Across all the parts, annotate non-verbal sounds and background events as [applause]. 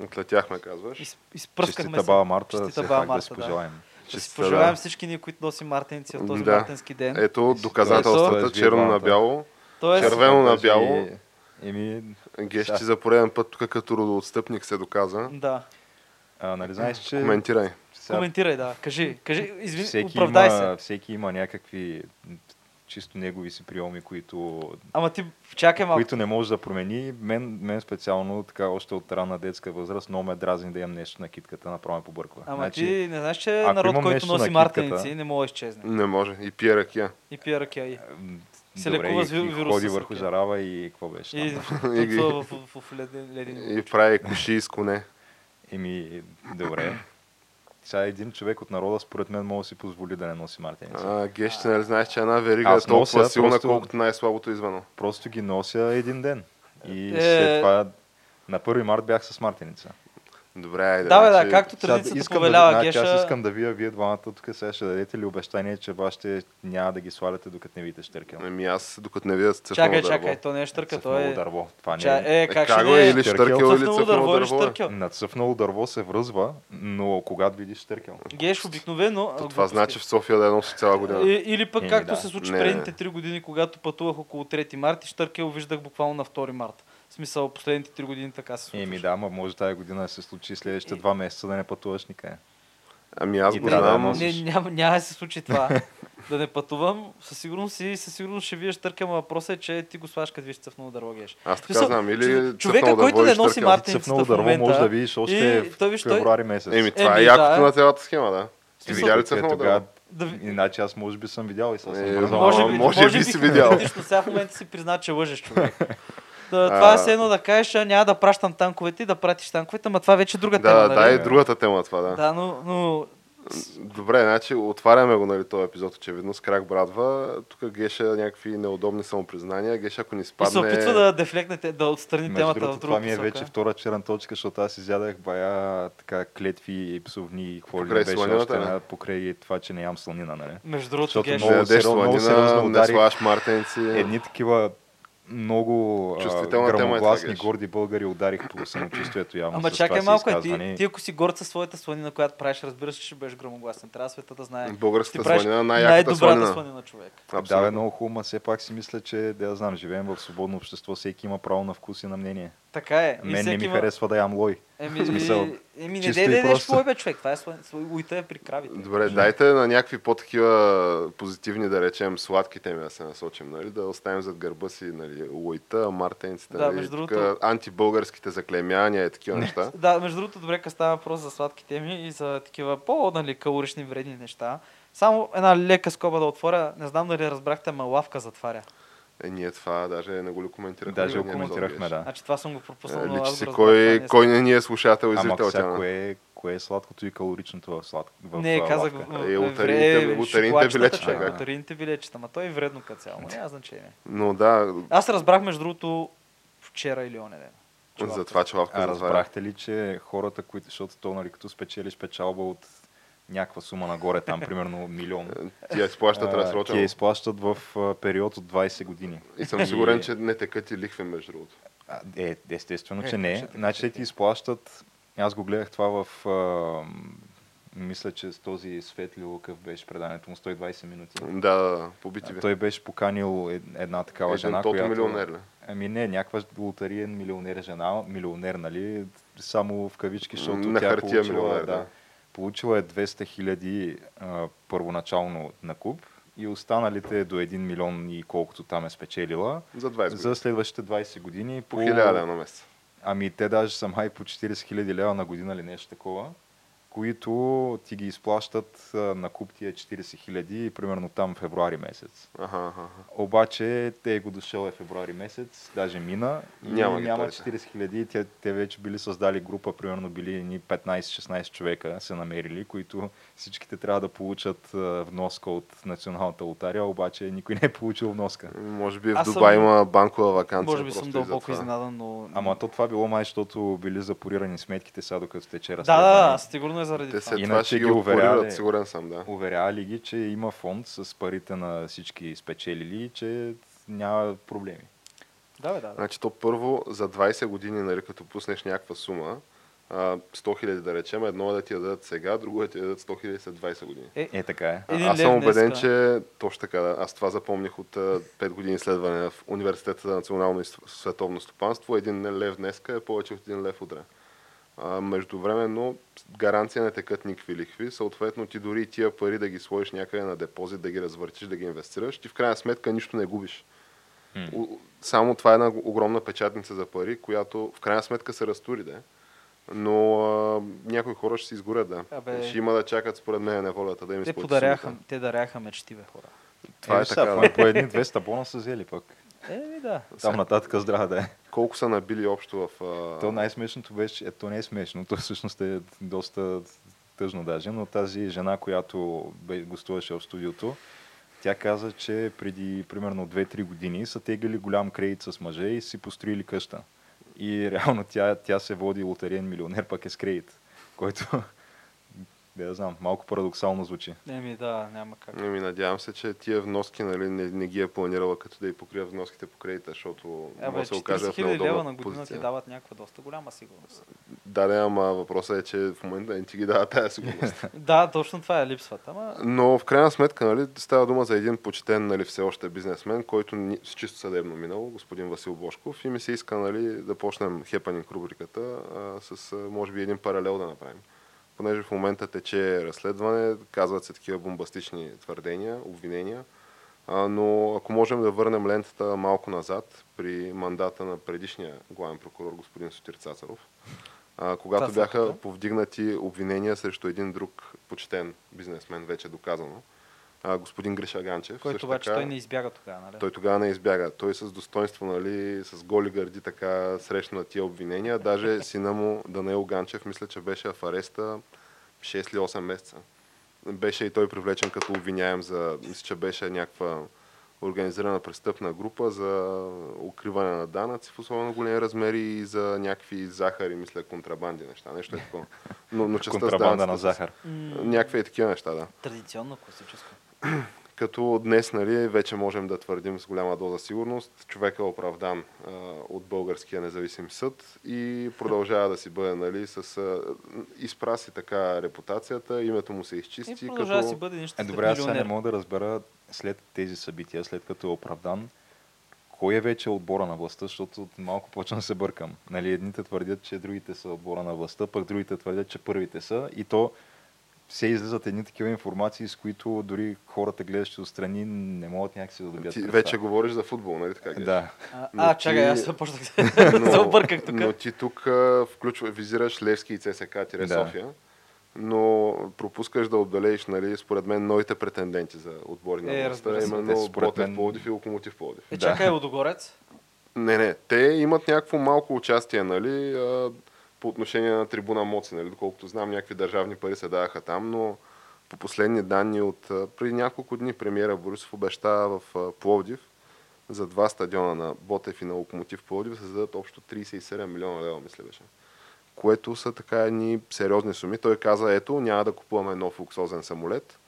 Отлетяхме, казваш. Из, изпръскахме Честита баба Марта, Честита баба пак да Марта, си да. пожелаем. Да си Честита, пожелаем да. всички ние, които носим мартеници от този Да. мартенски ден. Ето доказателствата, Тоест, вие черно на бяло. Тоест, червено на бяло. Еми, Гещи за пореден път тук като родоотстъпник се доказа. да. а, нали знаеш, че Коментирай. сега Коментирай, да. Кажи, кажи, извини, всеки, оправдай има, се. всеки има някакви чисто негови си приеми, които, Ама ти чакай малко. които не може да промени. Мен, мен специално, така, още от ранна детска възраст, много ме дразни да имам нещо на китката, направо ме побърква. Ама Значи, ти не знаеш, че ако народ, имам който нещо на носи китката- мартеници, не може да изчезне. Не може. И пие ракия. И пие ръкя и. се добре, лекува с ви- и вируса ходи с върху жарава и какво беше И там. И [laughs] в, в, в леден, леден И прави куши с коне. Еми, добре. Сега един човек от народа, според мен, може да си позволи да не носи мартеници. А, Гещи, нали знаеш, че една верига Аз е толкова нося, силна, просто- колкото най-слабото извъно. Просто ги нося един ден. И Е. след това на 1 март бях с мартеница. Добре, айде. Да, бе, да, както традицията искам повелява да, Геша. Аз искам да вия вие двамата тук сега ще дадете ли обещание, че ще няма да ги сваляте докато не видите штъркел. Ами аз, докато не видя цъфнало Чакай, дърво. чакай, то не е штърка, то е... дърво. Това не Ча... е... Е, как как ще е? е? Или Штъркел? или Цъфнало дърво или е. штъркел? На цъфнало дърво се връзва, но когато видиш штъркел. Геш обикновено... То това значи в София да е носи цяла година. Или пък както се случи предните три години, когато пътувах около 3 март и Штъркел виждах буквално на 2 март. В смисъл, последните три години така се случва. Еми да, ма може тази година да се случи следващите два месеца да не пътуваш никъде. Ами аз И го да знам. Не, няма, няма да се случи това. да не пътувам. Със сигурност и със сигурност ще вие штъркел. но Въпросът е, че ти го слагаш като виж цъфнало дърво геш. Аз така знам. Или чов- човека, който не носи. Мартин Цъфнало в дърво момента. може да видиш още И в той виж, той- февруари месец. Еми, това е якото да. на цялата схема, да. Сте Смисъл, видяли Е, цъфнало тогава, дърво? Да, ви- иначе аз може би съм видял и съм Е, може би- може би си видял. Хипотетично, сега в момента си призна, че лъжеш човек. [laughs] Да, това е все едно да кажеш, а, няма да пращам танковете и да пратиш танковете, ама това вече е друга Да, тема. да, нали? да, и другата тема това, да. Да, но, но Добре, значи отваряме го, нали, този епизод, очевидно, с крак брадва. Тук Геша някакви неудобни самопризнания. Геша, ако ни и се спадне... опитва да дефлекнете, да отстрани Между темата другото, в друга това ми е посока. вече втора черна точка, защото аз изядах бая така клетви и псовни и какво ли беше още не? на, покрай това, че не ям сланина, нали? Между другото, Защото Геш, Не много сериозно- много сериозно сланина, не мартенци. Едни такива много а, Чувствителна тема е това, грамогласни, Геш. горди българи ударих по самочувствието явно Ама с чакай малко, е, ти, ти ако си горд със своята сланина, която правиш, разбира се, че ще бъдеш грамогласен. Трябва света да знае. Българската сланина, най-яката най-добрата сланина. сланина човек. Да, бе, Абсолютно. много хубаво, все пак си мисля, че, да я знам, живеем в свободно общество, всеки има право на вкус и на мнение. Така е. Мен не ми има- харесва да ям лой. Еми, Смисъл, еми не и да ядеш лой, бе, човек. Това е уйта е при кравите. Добре, дайте на някакви по-такива позитивни, да речем, сладки теми да се насочим, нали? да оставим зад гърба си нали, лойта, мартенците, Да, нали? между тук другото- антибългарските заклемяния и такива неща. [laughs] Да, между другото, добре, като става въпрос за сладки теми и за такива по-нали, калорични вредни неща. Само една лека скоба да отворя. Не знам дали разбрахте, ама лавка затваря. Е, ние това даже не го ли коментирахме. Даже го коментирахме, да. Значи това съм го пропуснал, Е, Личи го си кой, кой не ни е слушател и Ама зрител. тя, кое е, кое е сладкото и калоричното в слад... в Не, казах, в- Е, е, шоколадчетата, билетчета, човек, как? Лотарийните билетчета, ама то е вредно като цяло, няма значение. Но да, Аз разбрах, между другото, вчера или оне ден. че за това, че лавка А разбрахте ли, че хората, които, защото то, нали, като спечелиш печалба от някаква сума нагоре, там примерно милион, [laughs] Ти я изплащат а, ти я разсрочено. изплащат в период от 20 години. И съм сигурен, че не текат и лихви, между другото. Е, естествено, Е, че не. ще така, Значи те ти изплащат, аз го гледах това в, а, мисля, че с този Светли Лукъв беше преданието му 120 минути. Да, побити ви. Той беше поканил ед- една такава Един жена, тото която... милионер ли? Ами не, някаква лотариен милионер жена, милионер, нали, само в кавички, защото На тя хартия получила, милионер, да, да. Получила е 200 хиляди първоначално на куп и останалите до 1 милион и колкото там е спечелила За 20 за години. следващите 20 години. По 1000 лева на месец. Ами те даже са май по 40 хиляди лева на година или нещо такова. Които ти ги изплащат на куп тия 40 хиляди, примерно там февруари месец. Аха, аха. Обаче те го дошъл е февруари месец, даже мина и Няма няма, ги няма парите. 40 хиляди. Те, те вече били създали група, примерно били ни 15-16 човека се намерили, които всичките трябва да получат вноска от националната лотария, обаче никой не е получил вноска. Може би в Аз съм- Дубай има банкова вакансия. Може би съм дълбоко изненадан, но... Ама то това било май, защото били запорирани сметките сега, докато тече Да, разследване. да, сигурно е заради Те това. след това Иначе ще ги отпорират, сигурен съм, да. Уверявали ги, че има фонд с парите на всички спечелили и че няма проблеми. Да, бе, да, да. Значи то първо за 20 години, нали, като пуснеш някаква сума, а, 100 хиляди да речем, едно е да ти я дадат сега, друго е да ти я дадат 100 хиляди след 20 години. Е, така е. А, Един аз съм убеден, днеска. че точно така, да. Аз това запомних от а, 5 години изследване в Университета за национално и световно стопанство. Един лев днеска е повече от един лев утре. А, междувременно гаранция не текат никакви лихви, съответно ти дори и тия пари да ги сложиш някъде на депозит, да ги развъртиш, да ги инвестираш, ти в крайна сметка нищо не губиш. У- Само това е една огромна печатница за пари, която в крайна сметка се разтури, да. Но а, някои хора ще се изгорят, да. Абе. Ще има да чакат според мен неволята да им Те подаряха, те даряха мечти, бе, хора. Това е сега, така, да. По едни 200 бона са взели пък. Еми, да. Там нататък здраве да е. Колко са набили общо в... А... То най-смешното беше, е, то не е смешно, то всъщност е доста тъжно даже, но тази жена, която гостуваше в студиото, тя каза, че преди примерно 2-3 години са теглили голям кредит с мъже и си построили къща. И реално тя, тя се води лотариен милионер, пък е с кредит, който, да я знам, малко парадоксално звучи. Еми, да, няма как. Ами, надявам се, че тия вноски нали, не, не ги е планирала като да й покрия вноските по кредита, защото Абе, може да се окаже 40 в хиляди лева неудобна на година позиция. ти дават някаква доста голяма сигурност. Да, да, ама въпросът е, че в момента не ти ги дава тази сигурност. [laughs] да, точно това е липсват. Ама, Но в крайна сметка, нали, става дума за един почетен, нали, все още бизнесмен, който ни- с чисто съдебно минало, господин Васил Бошков, и ми се иска, нали, да почнем хепанинг рубриката а, с, може би, един паралел да направим. Понеже в момента тече разследване, казват се такива бомбастични твърдения, обвинения, а, но ако можем да върнем лентата малко назад, при мандата на предишния главен прокурор, господин Сотир Цацаров, а, когато Цацарката. бяха повдигнати обвинения срещу един друг почтен бизнесмен, вече доказано, а, господин Гриша Ганчев. който обаче така, той не избяга тогава, нали? той тогава не избяга. Той с достоинство, нали, с голи гърди така срещна тия обвинения. Даже [laughs] сина му, Данаил Ганчев, мисля, че беше в ареста 6 или 8 месеца. Беше и той привлечен като обвиняем за, мисля, че беше някаква организирана престъпна група за укриване на данъци в особено големи размери и за някакви захари, мисля, контрабанди неща. Нещо е такова. Но, но частта с Контрабанда на данъците с- захар. Някакви е такива неща, да. Традиционно, класическо. [clears throat] Като днес нали, вече можем да твърдим с голяма доза сигурност, човек е оправдан а, от българския независим съд и продължава да си бъде нали, с... А, изпраси така репутацията, името му се изчисти. И продължава да като... си бъде нещо Е, добре, аз сега не мога да разбера след тези събития, след като е оправдан, кой е вече отбора на властта, защото малко почвам да се бъркам. Нали, едните твърдят, че другите са отбора на властта, пък другите твърдят, че първите са. И то все излизат едни такива информации, с които дори хората, гледащи отстрани, не могат някакси да добият Ти представа. вече говориш за футбол, нали така? Да. А, а ти- чакай, аз започнах да [laughs] се обърках тук. Но ти тук а, включва, визираш Левски и ЦСК-София, Да. но пропускаш да отбележиш, нали, според мен, новите претенденти за отбори на Е, властта, се. Именно Ботев мен- Пловдив и Локомотив Пловдив. Е, Да. чакай, Лодогорец. Не, не. Те имат някакво малко участие, нали, по отношение на трибуна Моци, нали, доколкото знам, някакви държавни пари се даваха там, но по последни данни от преди няколко дни премиера Борисов обещава в Пловдив за два стадиона на Ботев и на Локомотив Пловдив да се дадат общо 37 милиона лева, мисля беше. Което са така едни сериозни суми. Той каза, ето, няма да купуваме нов луксозен самолет,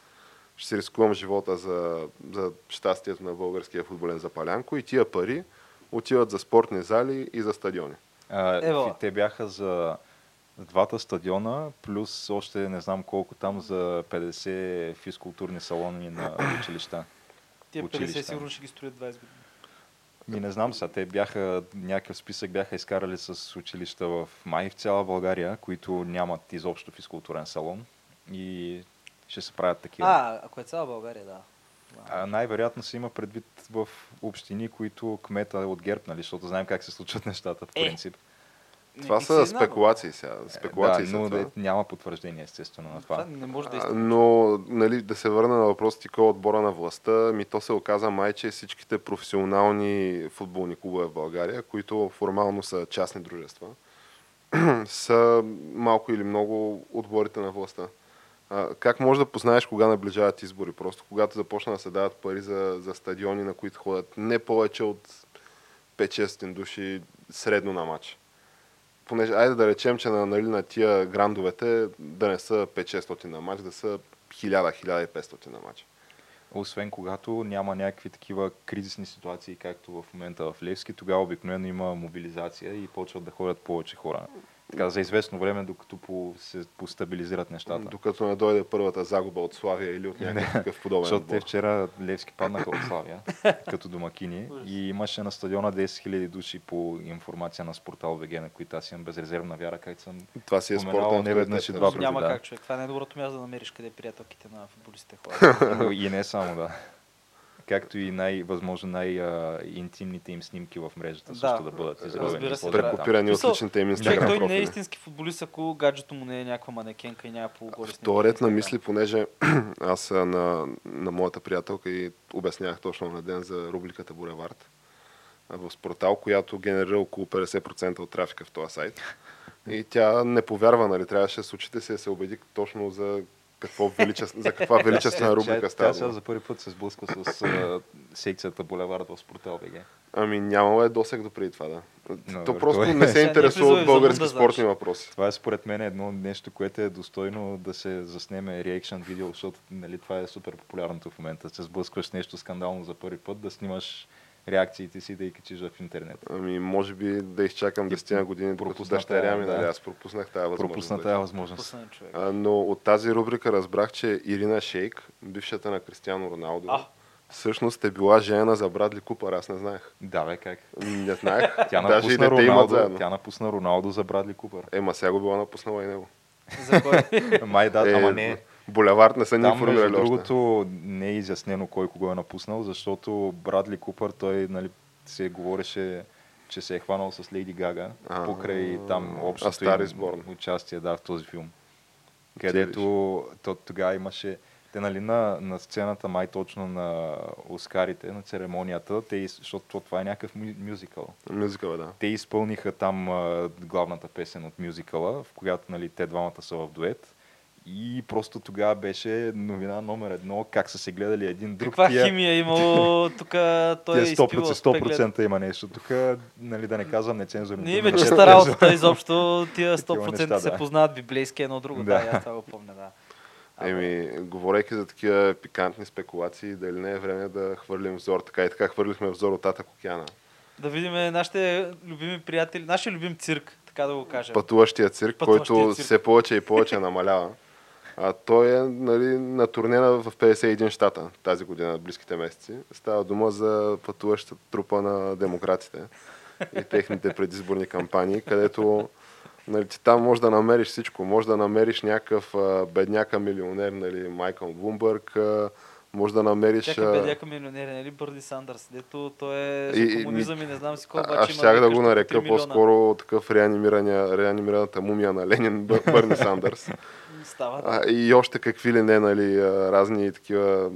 ще си рискувам живота за, за щастието на българския футболен запалянко и тия пари отиват за спортни зали и за стадиони. А, Ево. фи- те бяха за двата стадиона, плюс още не знам колко там за 50 физкултурни салони на училища. Тия 50 Училища. сигурно ще ги строят 20 години. Ми не знам сега, те бяха, някакъв списък бяха изкарали с училища в май в цяла България, които нямат изобщо физкултурен салон и ще се правят такива. А, ако е цяла България, да. А най-вероятно се има предвид в общини, които кмета е от ГЕРБ, нали, защото знаем как се случват нещата в Е. принцип. Това И са спекулации сега. Спекулации да, но това. да, няма потвърждение, естествено, на това. Това не може да е А. Но, нали, да се върна на въпроса ти кой е отбора на властта, ми то се оказа май, че всичките професионални футболни клубове в България, които формално са частни дружества, [clears throat] са малко или много отборите на властта. А, как можеш да познаеш кога наближават избори? Просто когато започна да се дават пари за, за стадиони, на които ходят не повече от 5-6 души средно на матч. Понеже, айде да речем, че на, нали, на тия грандовете да не са 5-600 на матч, да са 1000-1500 на матч. Освен когато няма някакви такива кризисни ситуации, както в момента в Левски, тогава обикновено има мобилизация и почват да ходят повече хора. Така за известно време, докато по, се постабилизират нещата. Докато не дойде първата загуба от Славия или от някакъв подобен Защото те вчера Левски паднаха от Славия [laughs] като домакини и имаше на стадиона 10 000 души по информация на Спортал БГ, на които аз имам безрезервна вяра, както съм Това си е спортен не веднъж и два пъти. Няма да. как човек. Това е най-доброто място да намериш къде приятелките на футболистите ходят. [laughs] и не само, да. Както и най, възможно най-интимните им снимки в мрежата Да, също да бъдат там. Прекопирани от личните им инстаграм той не е истински футболист, ако гаджето му не е някаква манекенка и няма полуголи В ред на мисли, понеже [clears throat] аз а, на, на моята приятелка и обяснявах точно на ден за рубриката Булевард в Спортал, която генерира около 50% от трафика в този сайт. И тя не повярва, нали? Трябваше с очите си да се убеди точно за, какво величество, за каква величествена Тя- рубрика Тя става. сега дума. за първи път се сблъсква с а, секцията Булевард в Спортал БГ. Ами нямало е досег до преди това, да. Но, То просто той- [laughs] не се Сега интересува от български спортни знаеш. въпроси. Това е според мен едно нещо, което е достойно да се заснеме реакшн видео, защото нали, това е супер популярното в момента. Се сблъскваш с нещо скандално за първи път, да снимаш реакциите си и да ги качиш в интернет. Ами, може би да изчакам Ти 10 години, докато пропусна дъщеря ми, да. нали, аз пропуснах тази възможност. Пропусна да тази възможност. А, но от тази рубрика разбрах, че Ирина Шейк, бившата на Кристиано Роналдо, А. всъщност е била жена за Брадли Купър, аз не знаех. Да, бе, как? Не знаех. [laughs] Тя Даже и напусна, имат Роналдо, заедно. тя напусна Роналдо за Брадли Купър. Ема сега го била напуснала и него. За кой? Май да, Е, ама не. Булевард не са ни информирали още. другото, не е изяснено кой кого е напуснал, защото Брадли Купър, той нали, се говореше, че се е хванал с Лейди Гага А, покрай там общото им участие да, в този филм. Където то, тогава имаше те нали на, на сцената май точно на Оскарите, на церемонията, те, защото това е някакъв мю- мюзикъл. Мюзикъл, да. Те изпълниха там главната песен от мюзикъла, в която нали, те двамата са в дует. И просто тогава беше новина номер едно, как са се гледали един друг. Каква тия, химия е имало [laughs] тук? Той е тия изпил 100%, в спеглед. 100% има нещо. Тук, нали, да не казвам нецензурно. Не им е чиста работата изобщо. Тия 100% неща, се да. познават библейски едно друго. Да, Да. аз това го помня, да. Еми, говорейки за такива пикантни спекулации, дали не е време да хвърлим взор, така и така хвърлихме взор от Атак океана. Да видим нашите любими приятели, нашия любим цирк, така да го кажем. Пътуващия цирк, Пътуващия който цирк. все повече и повече намалява. А той е нали, на турнена в 51 щата тази година, близките месеци. Става дума за пътуващата трупа на демократите и техните предизборни кампании, където нали, ти там можеш да намериш всичко. Може да намериш някакъв а, бедняка милионер, нали, Майкъл Блумбърг, а, може да намериш... Чакай, а, бедяка милионер, нали Бърди Сандърс, дето той е И- за и- комунизъм и не знам си а- обаче Аз щях да го по 3 нарека по-скоро такъв реанимираната мумия на Ленин, Бър- Бърни Сандърс. Става. А, и още какви ли не, нали, разни такива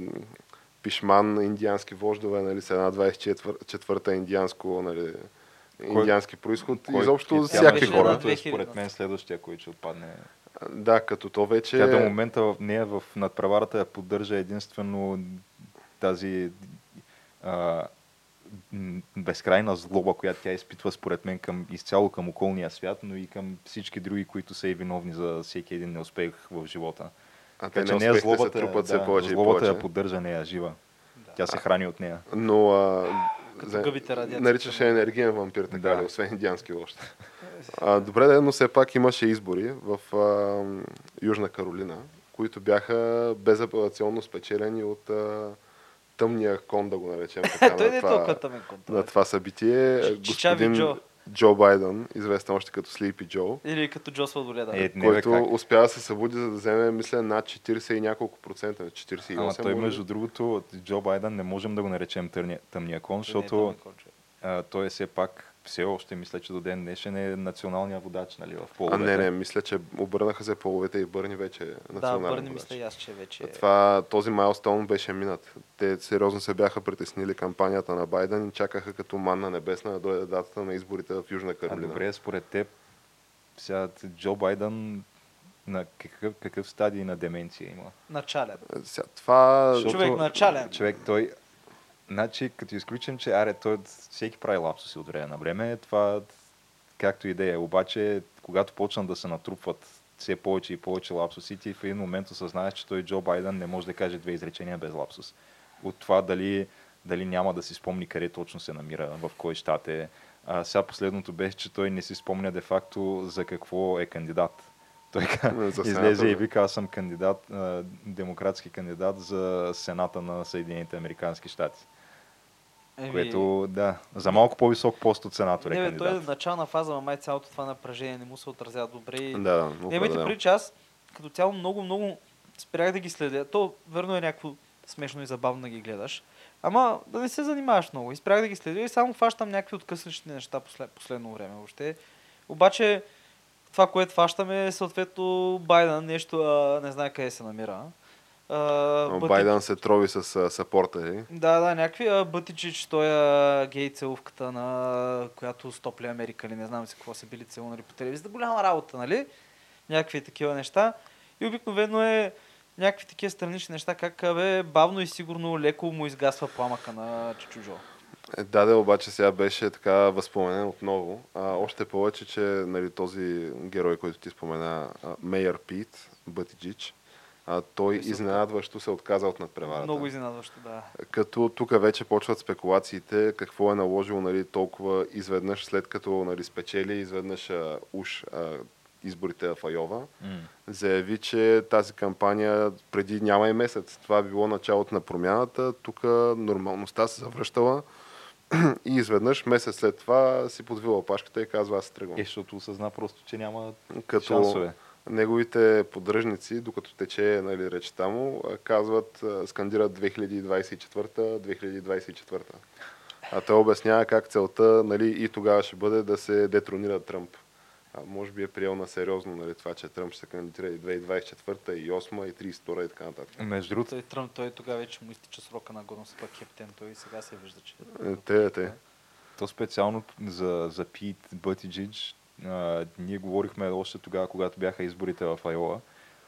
пишман, индиански вождове, нали, с една 24-та индианско, нали, индиански происход. Кой- Изобщо тя всякакви хора. е 2000. според мен следващия, който ще отпадне. Да, като то вече... Тя до момента в нея в надпреварата я поддържа единствено тази а, безкрайна злоба, която тя изпитва според мен към, изцяло към околния свят, но и към всички други, които са и виновни за всеки един неуспех в живота. а те не се злобата, трупат все да, повече и злобата повече. я поддържа нея жива. Тя се храни от нея. Но а, радиацията. наричаше енергиен вампир, така Да. ли, освен индиански вожд. [laughs] А, добре, да, но все пак имаше избори в а, Южна Каролина, които бяха безапелационно спечелени от а, тъмния кон, да го наречем [laughs] така, Той на, не е толкова тъмен контрол. на това събитие. Господин Джо. Джо Байден, известен още като Слипи Джо, Или като Джосва Доледа. Е, не който как? успя да се събуди, за да вземе, мисля, над 40 и няколко процента, 48 Ама той може между другото, Джо Байден не можем да го наречем тъмния, тъмния кон, Той не е защото тъмен кон, а, той е все пак, все още мисля, че до ден днешен е националния водач нали, в А половете. не, не, мисля, че обърнаха се половете и Бърни вече е Да, национален Бърни водач. мисля и аз, че вече е. Това, този майлстоун беше минат. Те сериозно се бяха притеснили кампанията на Байден и чакаха като манна небесна да дойде датата на изборите в Южна А Каролина. добре, според теб, сега Джо Байден на какъв, какъв стадий на деменция има? Начален. Е, Сега, това... Защото- Човек начален. Човек, той... Значи, като изключим, че аре, той всеки прави лапсуси от време на време, това както и да е. Обаче, когато почнат да се натрупват все повече и повече лапсуси, ти в един момент осъзнаеш, че той Джо Байден не може да каже две изречения без лапсус. От това дали, дали няма да си спомни къде точно се намира, в кой щат е. А сега последното беше, че той не си спомня де-факто за какво е кандидат. Той излезе и вика, аз съм кандидат, демократски кандидат за Сената на Съединените Американски щати. Еми, Което, да, за малко по-висок пост от сенатор е Не, бе, той е кандидат. начална фаза, но май цялото това напрежение не му се отразява добре. и- Да, Не, имайте преди, че аз като цяло много, много спрях да ги следя. То, верно е някакво смешно и забавно да ги гледаш. Ама да не се занимаваш много. И спрях да ги следя и само фащам някакви откъслични неща послед, последно време въобще. Обаче това, което фащаме е съответно Байден, нещо, а, не знае къде се намира. Но Бъти- Байден се трови с а, сапорта. Е. Да, да, някакви Бътичич, той е гей целувката, на която стопли Америка или не знам си какво са били целунали по телевизията. Голяма работа, нали? Някакви такива неща. И обикновено е някакви такива странични неща, как бе, бавно и сигурно леко му изгасва пламъка на Чичужо. Е, да, да, обаче сега беше така възпоменен отново. А, още повече, че нали, този герой, който ти спомена, Мейер Пит, Бътиджич, а, той се изненадващо се отказа от надпреварата. Много изненадващо, да. Като тук вече почват спекулациите какво е наложило нали, толкова изведнъж, след като нали, спечели изведнъж а, уж а, изборите в Айова. М. Заяви, че тази кампания преди няма и месец. Това е било началото на промяната. Тук нормалността се завръщала. [clears throat] И изведнъж, месец след това, си подвила опашката и казва, аз се тръгвам. Е, защото осъзна просто, че няма Като шансове. Неговите поддръжници, докато тече нали, речта му, казват, скандират 2024-2024. А той обяснява как целта нали, и тогава ще бъде да се детронира Тръмп. А, може би е приел на сериозно нали, това, че Тръмп ще се кандидира и 2024, и 8, и 32 и така нататък. Между другото, Той Тръмп, той тогава вече му изтича срока на годност, пък хептен, той сега се вижда, че... Е, Те, те. то специално за, за Пит Бътиджидж, а, ние говорихме още тогава, когато бяха изборите в Айола,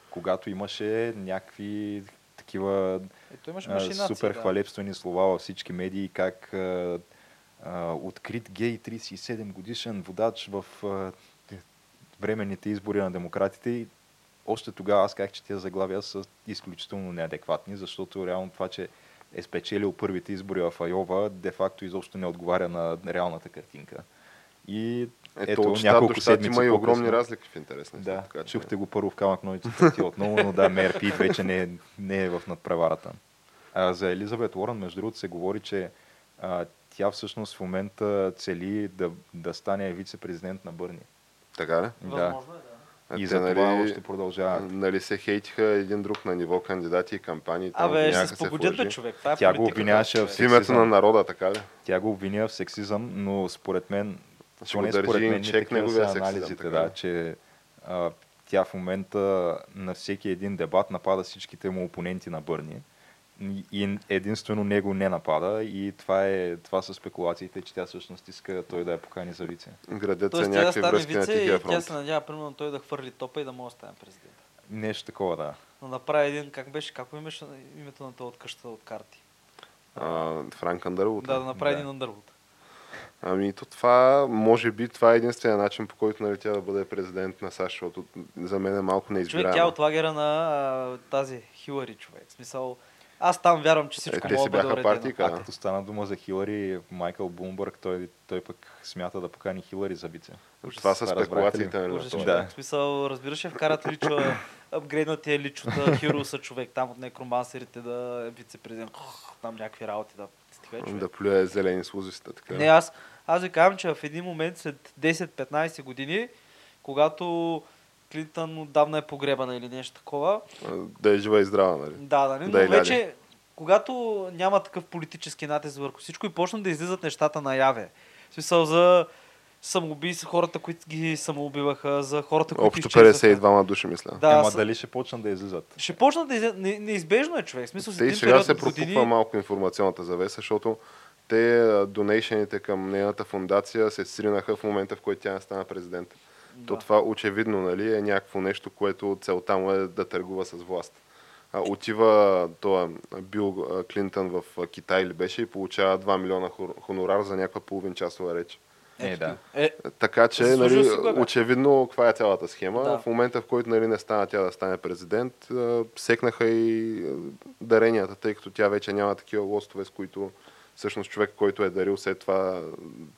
когато имаше някакви такива Е, той имаше а, машинация, супер да. хвалебствени слова във всички медии, как а, а, открит гей 37 годишен водач в а, временните избори на демократите и още тогава аз казах, че тези заглавия са изключително неадекватни, защото реално това, че е спечелил първите избори в Айова, де-факто изобщо не отговаря на реалната картинка. И Ето, ето, от щат няколко до щат има и огромни разлики в интерес. Да, така че- чухте го първо в камък новите статии отново, но да, Мер Пит вече не е, не е в надпреварата. А, за Елизабет Уорън, между другото, се говори, че а, тя всъщност в момента цели да, да стане вице-президент на Бърни. Така ли? Да. Възможно е, да. А И те, за това нали, още продължават. Нали се хейтиха един друг на ниво кандидати и кампании. Абе, ще се спогодят бе, човек. Това е Тя го обвиняваше човек. в В името сексизъм. на народа, така ли? Тя го обвиня в сексизъм, но според мен, Ще го не държи според in мен, не check такива неговия анализите, така да, че а, тя в момента на всеки един дебат напада всичките му опоненти на Бърни. И- единствено него не напада и това, е, това са спекулациите, че тя всъщност иска той да я покани за вице. Градят се Тоест, тя да някакви стане връзки на вице Тихия и тя фронт. се надява, примерно, той да хвърли топа и да може да стане президент. Нещо такова, да. Но направи един, как беше, как му имаше името на този от къщата от карти? А, Франк Андървуд. Да, да направи Да. един Underwood. Ами то това, може би, това е единствения начин, по който нали, тя да бъде президент на САЩ, защото за мен е малко Човек, тя е неизбираемо. от лагера на а, тази Хилари, човек. В смисъл, аз там вярвам, че всичко Е, те си мога да бъде партии, А като стана дума за Хилари, Майкъл Блумбърг, той, той пък смята да покани Хилари за вице. Това са разбрахте ли? спекулациите. нали, на Ужас. Да. човек. В смисъл, разбираш, ли, вкарат личо, апгрейднат е личота, Хируса човек, там от некромансерите да е вице-президент, там някакви работи да човек. Да плюе зелени служащите. Така. Не, аз, аз ви казвам, че в един момент след 10-15 години, когато Клинтън отдавна е погребана или нещо такова, Да е жива и здрава, нали? да, да, не, Да но ляди. вече когато няма такъв политически натиск върху всичко и почнат да излизат нещата наяве. В смисъл за самоубийства, хората, които ги самоубиваха, за хората, които Общо изчезваха. 52 души, мисля. Да, Ама с- дали ще почнат да излизат? ще почнат да излизат. Не, неизбежно е човек. Смисъл, Те сега се пропуква години... малко информационната завеса, защото те донейшените към нейната фундация се сринаха в момента, в който тя не стана президент. То Да. това очевидно нали, е някакво нещо, което целта му е да търгува с власт. А, отива това Бил Клинтън в Китай ли беше и получава 2 милиона хонорар за някаква половин часова реч. Е, да. Е, Така че, нали, е, очевидно, каква е цялата схема. Да. В момента, в който нали, не стана тя да стане президент, секнаха и даренията, тъй като тя вече няма такива лостове, с които всъщност човек, който е дарил след това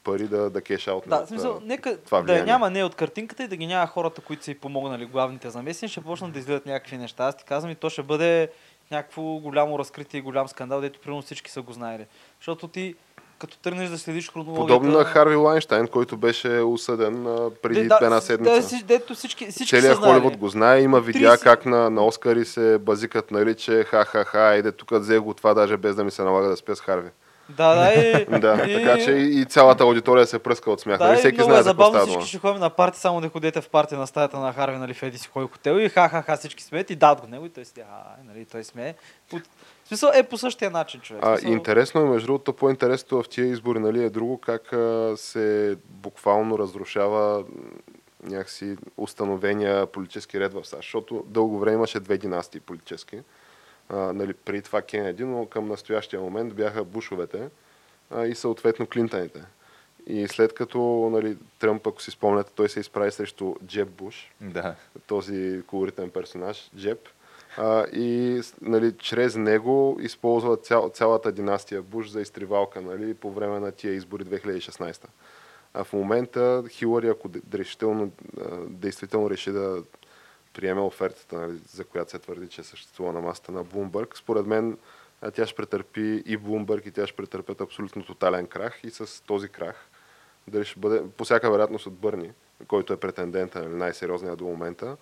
пари да, да кеш аут Да, смисъл, нека това да я няма не от картинката и да ги няма хората, които са и помогнали главните заместни, ще почнат да излизат някакви неща. Аз ти казвам и то ще бъде някакво голямо разкритие и голям скандал, дето примерно всички са го знаели. Защото ти, като тръгнеш да следиш хронологията... Подобно на Харви Лайнштайн, който беше осъден а, преди да, една седмица. Да, дето всички, всички Целият. Холивуд го знае, има видеа 30 как на, на Оскари се базикат, нали, че ха-ха-ха, айде тук взе го това, даже без да ми се налага да спя с Харви. Да, да, и, [laughs] Да, така че и, и цялата аудитория се пръска от смях. Да, нали? Всеки много знае е за какво забавно, всички ще ходим на парти, само да ходете в парти на стаята на Харви, нали, в еди си кой хотел и ха-ха-ха, всички смеят и дадат го него и той си, а, нали, той смее. От... Смисъл е по същия начин, човек. А, смисъл, интересно е, между другото, по-интересното в тия избори нали, е друго, как а, се буквално разрушава някакси установения политически ред в САЩ, защото дълго време имаше две династии политически. А, нали, преди това Кенеди, но към настоящия момент бяха Бушовете а, и съответно Клинтъните. И след като нали, Тръмп, ако си спомняте, той се изправи срещу Джеб Буш, Да. този колоритен персонаж, Джеб. А, и нали, чрез него използва цял, цялата династия Буш за изтривалка нали, по време на тия избори 2016. А в момента Хилари, ако решително, действително реши да приеме офертата, нали, за която се твърди, че съществува на масата на Блумбърг, според мен тя ще претърпи и Блумбърг и тя ще претърпят абсолютно тотален крах и с този крах дали ще бъде, по всяка вероятност от Бърни, който е претендента, нали, най-сериозният до момента,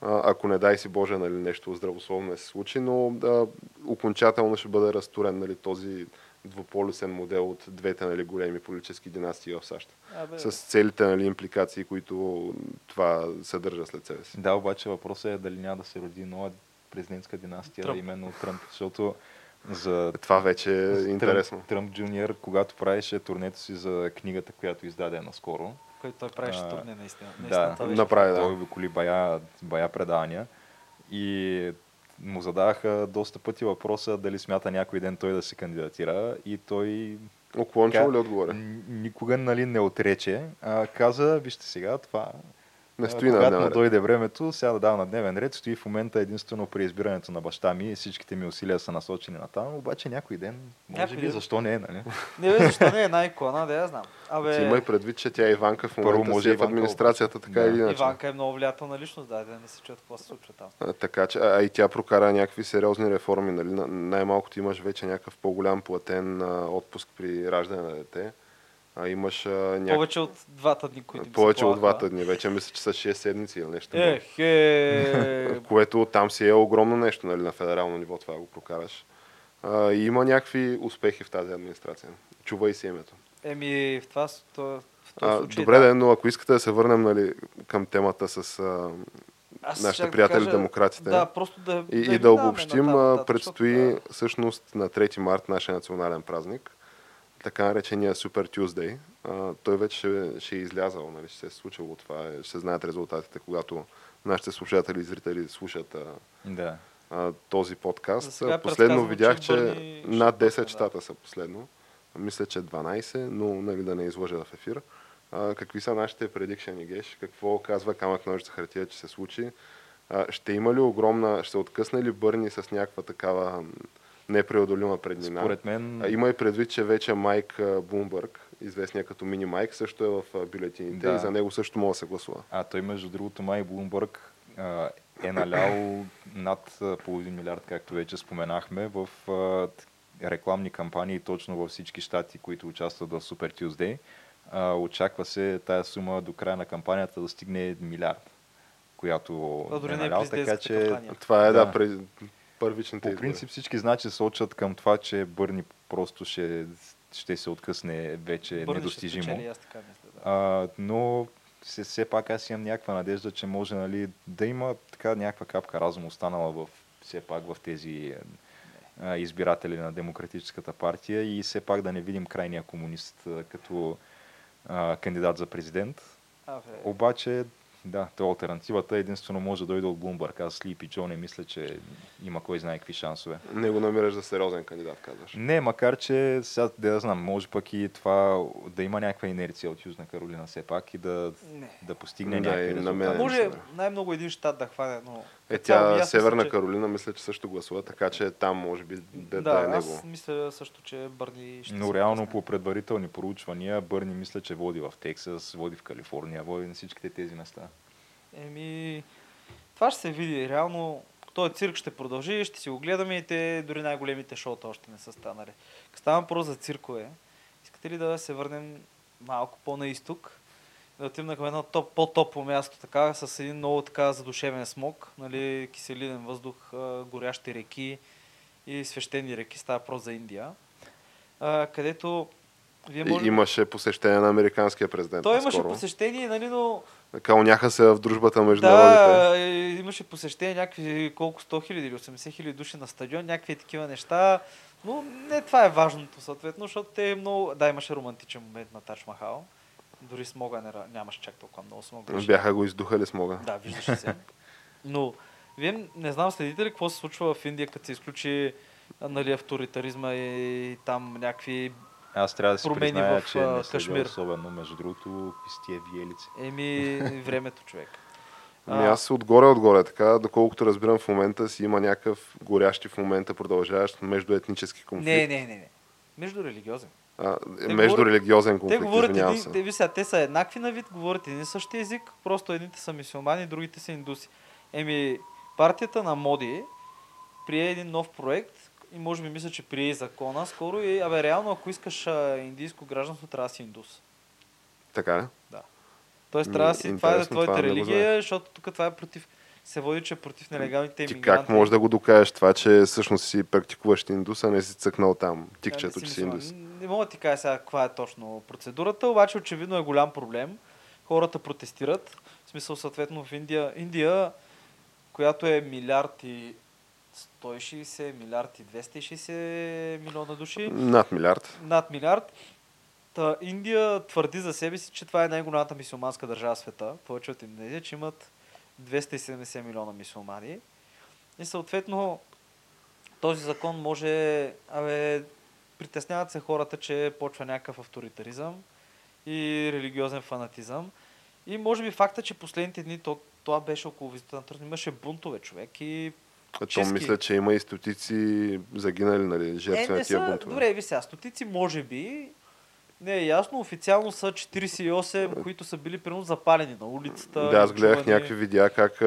ако не дай си Боже нали, нещо здравословно не се случи, но да, окончателно ще бъде разтурен нали, този двуполюсен модел от двете нали, големи политически династии в САЩ. Абе, С целите нали, импликации, които това съдържа след себе си. Да, обаче въпросът е дали няма да се роди нова президентска династия, Тръмп. именно Тръмп, защото за Това вече е Тръмп- интересно. Тръмп Джуниор, когато правеше турнето си за книгата, която издаде наскоро, който той правеше А, турне, наистина. да, наистина това беше направи да. той обиколи бая, бая предавания и му задаваха доста пъти въпроса дали смята някой ден той да се кандидатира и той Така, ли отгоре? н- никога нали, не отрече. А, каза, вижте сега, това Не а, стои на когато дневен му ред. дойде времето, сега да дава на дневен ред, стои в момента единствено при избирането на баща ми и всичките ми усилия са насочени на там, обаче някой ден, може Някой би, ден. защо не, нали? Не бе, защо не е една икона, да я знам. Абе, Ти имай предвид, че тя Иванка в Първо момента може си е в администрацията, така Да. или иначе. Иванка е много влиятелна личност, да, да не се чуят какво се случва там. А, така че, а и тя прокара някакви сериозни реформи. Нали? На- Най-малкото имаш вече някакъв по-голям платен а, отпуск при раждане на дете. А имаш а, някакъв... Повече от двата дни, които повече от двата дни. Вече мисля, че са 6 седмици или нещо. Ех, е... [laughs] Което там си е огромно нещо нали, на федерално ниво, това го прокараш. А, и има някакви успехи в тази администрация. Чувай си името. Еми, в това, то- в този А, случай, добре, да. да. но ако искате да се върнем нали, към темата с а, Аз нашите щях да приятели кажа- демократите. Да, просто да. И, и да обобщим, нататък, предстои защото, всъщност на 3 март нашия национален празник, така наречения Super Tuesday. А, той вече ще, ще е излязал, нали, ще се е случило това, ще се знаят резултатите, когато нашите слушатели и зрители слушат а, Да. а, този подкаст. Сега Последно видях, че Бърни над 10 пусне, да. щата са последно. Мисля, че 12, но нали, да не излъжа в ефир. А, какви са нашите предикшени, Геш? Какво казва камък ножица хартия, че се случи? А, ще има ли огромна, ще откъсне ли Бърни с някаква такава непреодолима преднина? Според мен, А, има и предвид, че вече Майк а, Блумбърг, известния като Мини Майк, също е в бюлетините Да. и за него също може да се гласува. а той между другото май Блумбърг е налял над половин милиард, както вече споменахме, в рекламни кампании точно във всички щати, които участват в Super Tuesday. Очаква се тая сума до края на кампанията да стигне милиард, която Това дори е не е налял, така че кампания. Това е, да, Да. пред... първичните По принцип всички значи сочат към това, че Бърни просто ще, ще се откъсне вече Бърни ще недостижимо. спечели, аз така мисля, да. А, но все, все пак аз имам някаква надежда, че може нали, да има така някаква капка разум останала в, все пак в тези а, избиратели на Демократическата партия и все пак да не видим крайния комунист а, като а, кандидат за президент. Абе, Обаче, да, то альтернативата единствено може да дойде от Блумбърг. Аз Слипи Джо не мисля, че има кой знае какви шансове. Не го намираш за сериозен кандидат, казваш. Не, макар че сега да я знам, може пък и това да има някаква инерция от Южна Каролина все пак и да, не. да постигне Да, някакви резултати. Може най-много един щат да хване, но... Е, тя аз Северна мисля, че- Каролина мисля, че също гласува, така че там може би да, Да, да, е аз него. мисля също, че Бърни ще Но реално по предварителни проучвания Бърни мисля, че води в Тексас, води в Калифорния, води на всичките тези места. Еми, това ще се види. Реално, този цирк ще продължи, ще си го гледаме и те дори най-големите шоута още не са станали. Става въпрос за циркове, искате ли да се върнем малко по-на изток? Да към едно топ, по-топло място, така, с един много така задушевен смог, нали, киселинен въздух, горящи реки и свещени реки, става въпрос за Индия, а, където вие може... имаше посещение на американския президент. Той имаше наскоро. посещение, нали, но Кълняха се в дружбата между народите. да, е, имаше посещение някакви колко 100 хиляди или 80 хиляди души на стадион, някакви такива неща. Но не това е важното, съответно, защото те много... Да, имаше романтичен момент на Тадж Махал. Дори смога не, нямаше чак толкова много смог. беше. Бяха го издухали с мога. Да, виждаше се. Но, вие не знам, следите ли какво се случва в Индия, като се изключи нали, авторитаризма и там някакви... Аз трябва да си Промени призная, в, че не Кашмир. особено, между другото, какви с тия виелици. Еми, [laughs] времето човек. Ами аз отгоре отгоре, така, доколкото разбирам в момента си има някакъв горящ и в момента продължаващ междуетнически конфликт. Не, не, не, не. Между религиозен. А, Те между говорят- религиозен Те конфликт, говорят, извинявам се. те, вися, те са еднакви на вид, говорят един същи език, просто едните са мисиомани, другите са индуси. Еми, партията на Моди прие един нов проект и може би мисля, че прие и закона скоро и, абе, реално, ако искаш а, индийско гражданство, трябва да си индус. Така ли? Тоест, Ми, трябва да си, това е това твоята не го религия, защото тук това е против, се води, че е против нелегалните Ти иммигранти. как можеш да го докажеш това, че всъщност си практикуващ индус, а не си цъкнал там тикчето, че си индус? Не мога да ти кажа сега каква е точно процедурата, обаче очевидно е голям проблем. Хората протестират. В смисъл, съответно, в Индия, Индия която е милиард и 160, милиард и 260 милиона души, Над милиард. над милиард. Та Индия твърди за себе си, че това е най-голямата мисиоманска държава в света, повече от Индонезия, че имат 270 милиона мисиомани. И съответно този закон може... Абе, притесняват се хората, че почва някакъв авторитаризъм и религиозен фанатизъм. И може би факта, че последните дни то, това беше около визита на Тръмп, имаше бунтове човек и А То Чистки. мисля, че има и стотици загинали, нали, Е, жертви не на тия бунтове. добре, ви сега, стотици може би, не е ясно, официално са 48, които са били примерно запалени на улицата. Да, аз гледах ночувани. някакви видеа, как,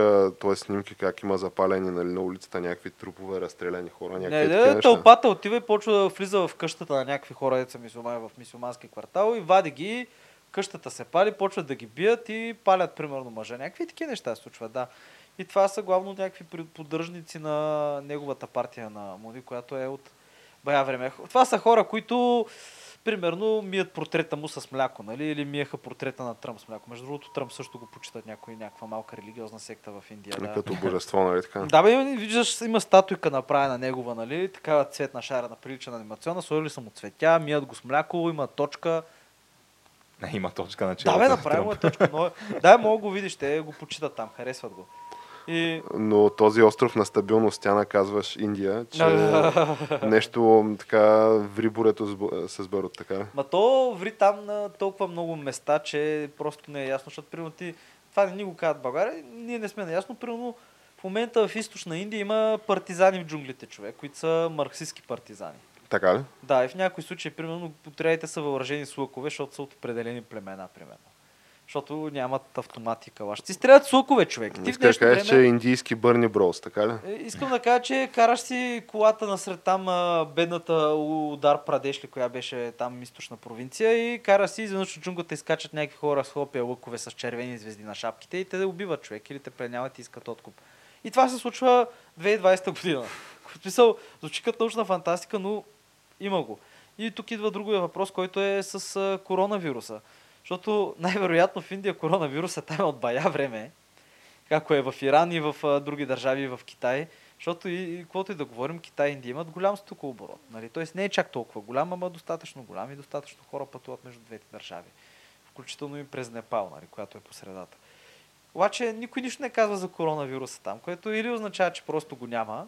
т.е. снимки, как има запалени нали, на улицата някакви трупове, разстреляни хора, някакви Не, такива не, тълпата отива и почва да влиза в къщата на някакви хора, деца мисюмани в мисюмански квартал и вади ги, къщата се пали, почват да ги бият и палят примерно мъжа. Някакви такива неща се случват, да. И това са главно някакви поддръжници на неговата партия на Моди, която е от бая време. Това са хора, които примерно мият портрета му с мляко, нали? Или миеха портрета на Тръмп с мляко. Между другото, Тръмп също го почитат някой, някаква малка религиозна секта в Индия. Да. Като [laughs] божество, нали така? Да, бе, виждаш, има статуйка направена негова, нали? Такава цветна шарена, прилича на анимационна. Сложили са му цветя, мият го с мляко, има точка. Не, има точка на Да, челото. бе, на направено е точка. Но... Да, мога го видиш, те го почитат там, харесват го. И... Но този остров на стабилност, тя наказваш Индия, че нещо така ври бурето с, барут, така. Ма то ври там на толкова много места, че просто не е ясно, защото примерно ти, това не ни го казват България, ние не сме наясно, примерно в момента в източна Индия има партизани в джунглите, човек, които са марксистски партизани. Така ли? Да, и в някои случаи, примерно, потребите са въоръжени с лъкове, защото са от определени племена, примерно. Защото нямат автомати калаш. Ти стрелят с лъкове, човек. Ти Иска да кажеш, че е индийски Бърни Брос, така ли? Е, Искам да кажа, че караш си колата насред там бедната удар Прадеш ли, коя беше там източна провинция и караш си изведнъж от джунглата изкачат някакви хора с хлопия лъкове с червени звезди на шапките и те да убиват човек или те пленяват и искат откуп. И това се случва 2020 година, [laughs] В смисъл, звучи като научна фантастика, но има го. И тук идва другия въпрос, който е с коронавируса. Защото най-вероятно в Индия коронавируса там е от бая време, както е в Иран и в други държави, и в Китай. Защото и каквото и да говорим, Китай и Индия имат голям стокооборот. Нали? Тоест не е чак толкова голям, ама достатъчно голям и достатъчно хора пътуват между двете държави. Включително и през Непал, нали, която е по средата. Обаче никой нищо не казва за коронавируса там, което или означава, че просто го няма,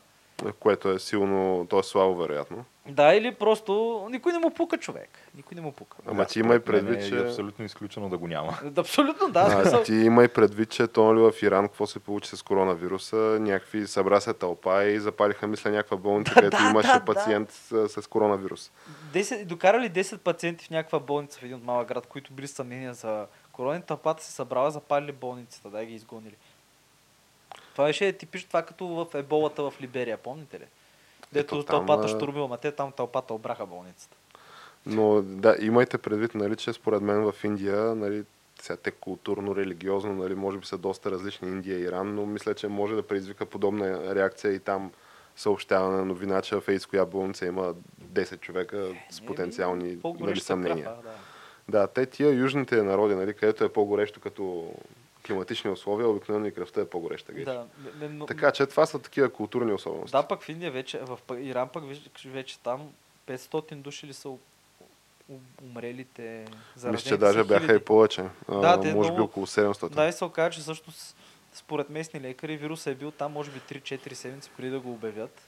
Което е силно, то е слабо вероятно. да, или просто никой не му пука човек. Никой не му пука. Ама ти имай според мен предвид, е че... абсолютно изключено да го няма. [laughs] Абсолютно да. А, смисъл, ти имай предвид, че то нали, в Иран, какво се получи с коронавируса, някакви събра се тълпа и запалиха, мисля, някаква болница, [laughs] където да, имаше да, да. пациент с, с коронавирус. 10, докарали 10 пациенти в някаква болница в един от малък град, които били съмнения за корона, тълпата се събрала, запалили болницата, да и ги изгонили. Това беше типично това като в еболата в Либерия, помните ли? Дето Ето там, тълпата а, штурмила, ма те там тълпата обраха болницата. Но да, имайте предвид, нали, че според мен в Индия, нали, сега те културно-религиозно, нали, може би са доста различни Индия и Иран, но мисля, че може да предизвика подобна реакция и там съобщаване на новина, че в Ейс коя болница има 10 човека с потенциални нали, Е, съмнения. праха, да. Да, те тия южните народи, нали, където е по-горещо като климатични условия, обикновено и кръвта е по-гореща. геш. Да, но- Така че това са такива културни особености. Да, пък в Индия вече, в Иран пък вече, там 500 души ли са умрелите Мисля, че даже бяха и повече. А, Да, те може би около 700. Да, и се оказа, че всъщност според местни лекари вирусът е бил там може би 3-4 седмици преди да го обявят.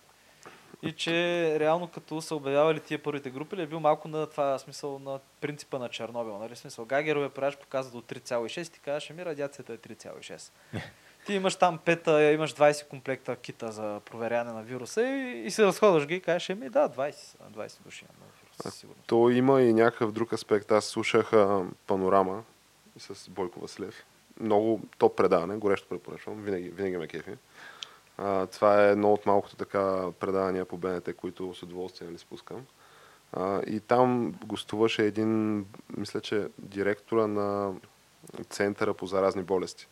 И че реално като са обявявали тия първите групи, ли е бил малко на това смисъл на принципа на Чернобил. Нали? Смисъл, Гагерове правиш показва до 3,6 и ти казваш, ами радиацията е 3,6. [laughs] ти имаш там 5, имаш 20 комплекта кита за проверяне на вируса и, и се разходваш ги и кажеш, ами да, 20, са, 20 души имам вирус, със сигурност. То има и някакъв друг аспект. Аз слушах а, панорама с Бойко Василев. Много топ предаване, горещо препоръчвам. Винаги, винаги ме кефи. А, това е едно от малкото така предавания по БНТ, които с удоволствие нали, спускам. А, и там гостуваше един, мисля, че директора на Центъра по заразни болести.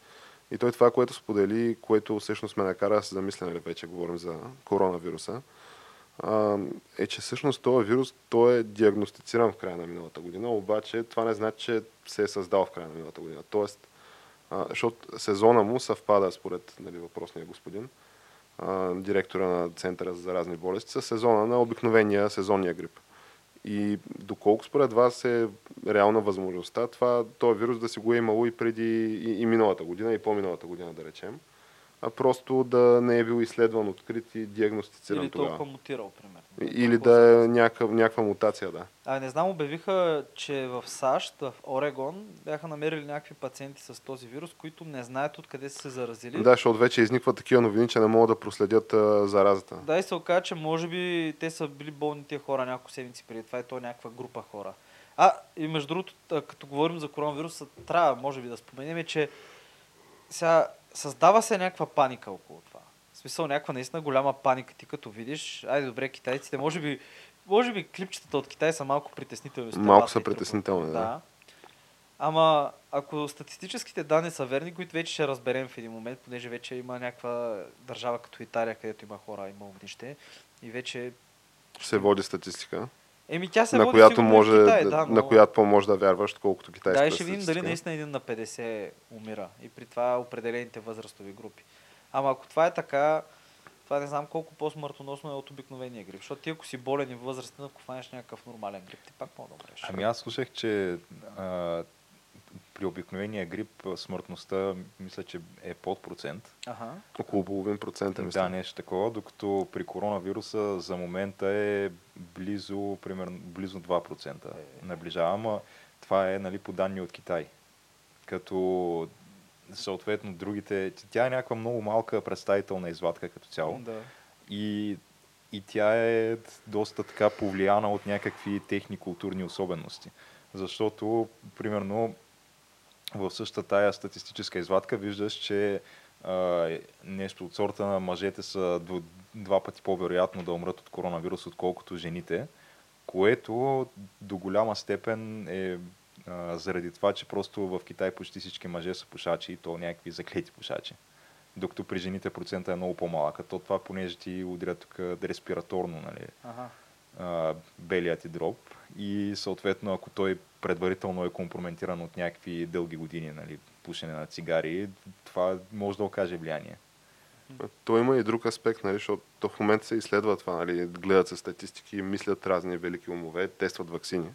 И той това, което сподели, което всъщност ме накара да се замисля, нали, вече говорим за коронавируса, е, че всъщност този вирус той е диагностициран в края на миналата година, обаче това не значи, че се е създал в края на миналата година. Тоест, защото сезона му съвпада според нали, въпросния господин, директора на Центъра за заразни болести, с сезона на обикновения сезонния грип. И доколко според вас е реална възможността това, този вирус да си го е имало и преди и, и миналата година, и по-миналата година, да речем, а просто да не е бил изследван, открит и диагностициран Или тогава. толкова мутирал, примерно. Или да е някакъв, някаква мутация, да. А не знам, обявиха, че в САЩ, в Орегон, бяха намерили някакви пациенти с този вирус, които не знаят откъде са се заразили. Да, защото вече изникват такива новини, че не могат да проследят а, заразата. Да, и се оказа, че може би те са били болни тия хора няколко седмици преди това и то е някаква група хора. А, и между другото, като говорим за коронавируса, трябва, може би, да споменем, че сега създава се някаква паника около това. В смисъл, някаква наистина голяма паника. Ти като видиш, айде добре, китайците, може би, може би клипчетата от Китай са малко притеснителни. Малко са притеснителни, да. да. Ама ако статистическите данни са верни, които вече ще разберем в един момент, понеже вече има някаква държава като Италия, където има хора, има огнище, и вече... Се води статистика, Еми тя се на води която, може, Китай, да, да, но... на която по-може да вярваш, колкото китайската Да, и ще видим дали наистина един на 50 умира. И при това определените възрастови групи. Ама ако това е така, това не знам колко по-смъртоносно е от обикновения грип. Защото ти ако си болен и възрастен, ако фанеш някакъв нормален грип, ти пак мога да умреш. Ами аз слушах, че а, при обикновения грип смъртността мисля, че е под процент. Ага. Около половин процент, Да, мисля. нещо такова, докато при коронавируса за момента е близо, примерно, близо 2% Е. наближава, ама това е нали, по данни от Китай. Като съответно другите, тя е някаква много малка представителна извадка като цяло Да. и, и тя е доста така повлияна от някакви техни културни особености. Защото, примерно, в същата тая статистическа извадка виждаш, че а, нещо от сорта на мъжете са до, два пъти по-вероятно да умрат от коронавирус, отколкото жените, което до голяма степен е а, заради това, че просто в Китай почти всички мъже са пушачи и то някакви заклети пушачи. докато при жените процента е много по-малък. А то това, понеже ти удира тук респираторно, нали, Ага. а, белият ти дроб и съответно ако той предварително е компрометиран от някакви дълги години, нали, пушене на цигари, това може да окаже влияние. То има и друг аспект, нали, защото то в момента се изследва това, нали, гледат се статистики, мислят разни велики умове, тестват вакцини.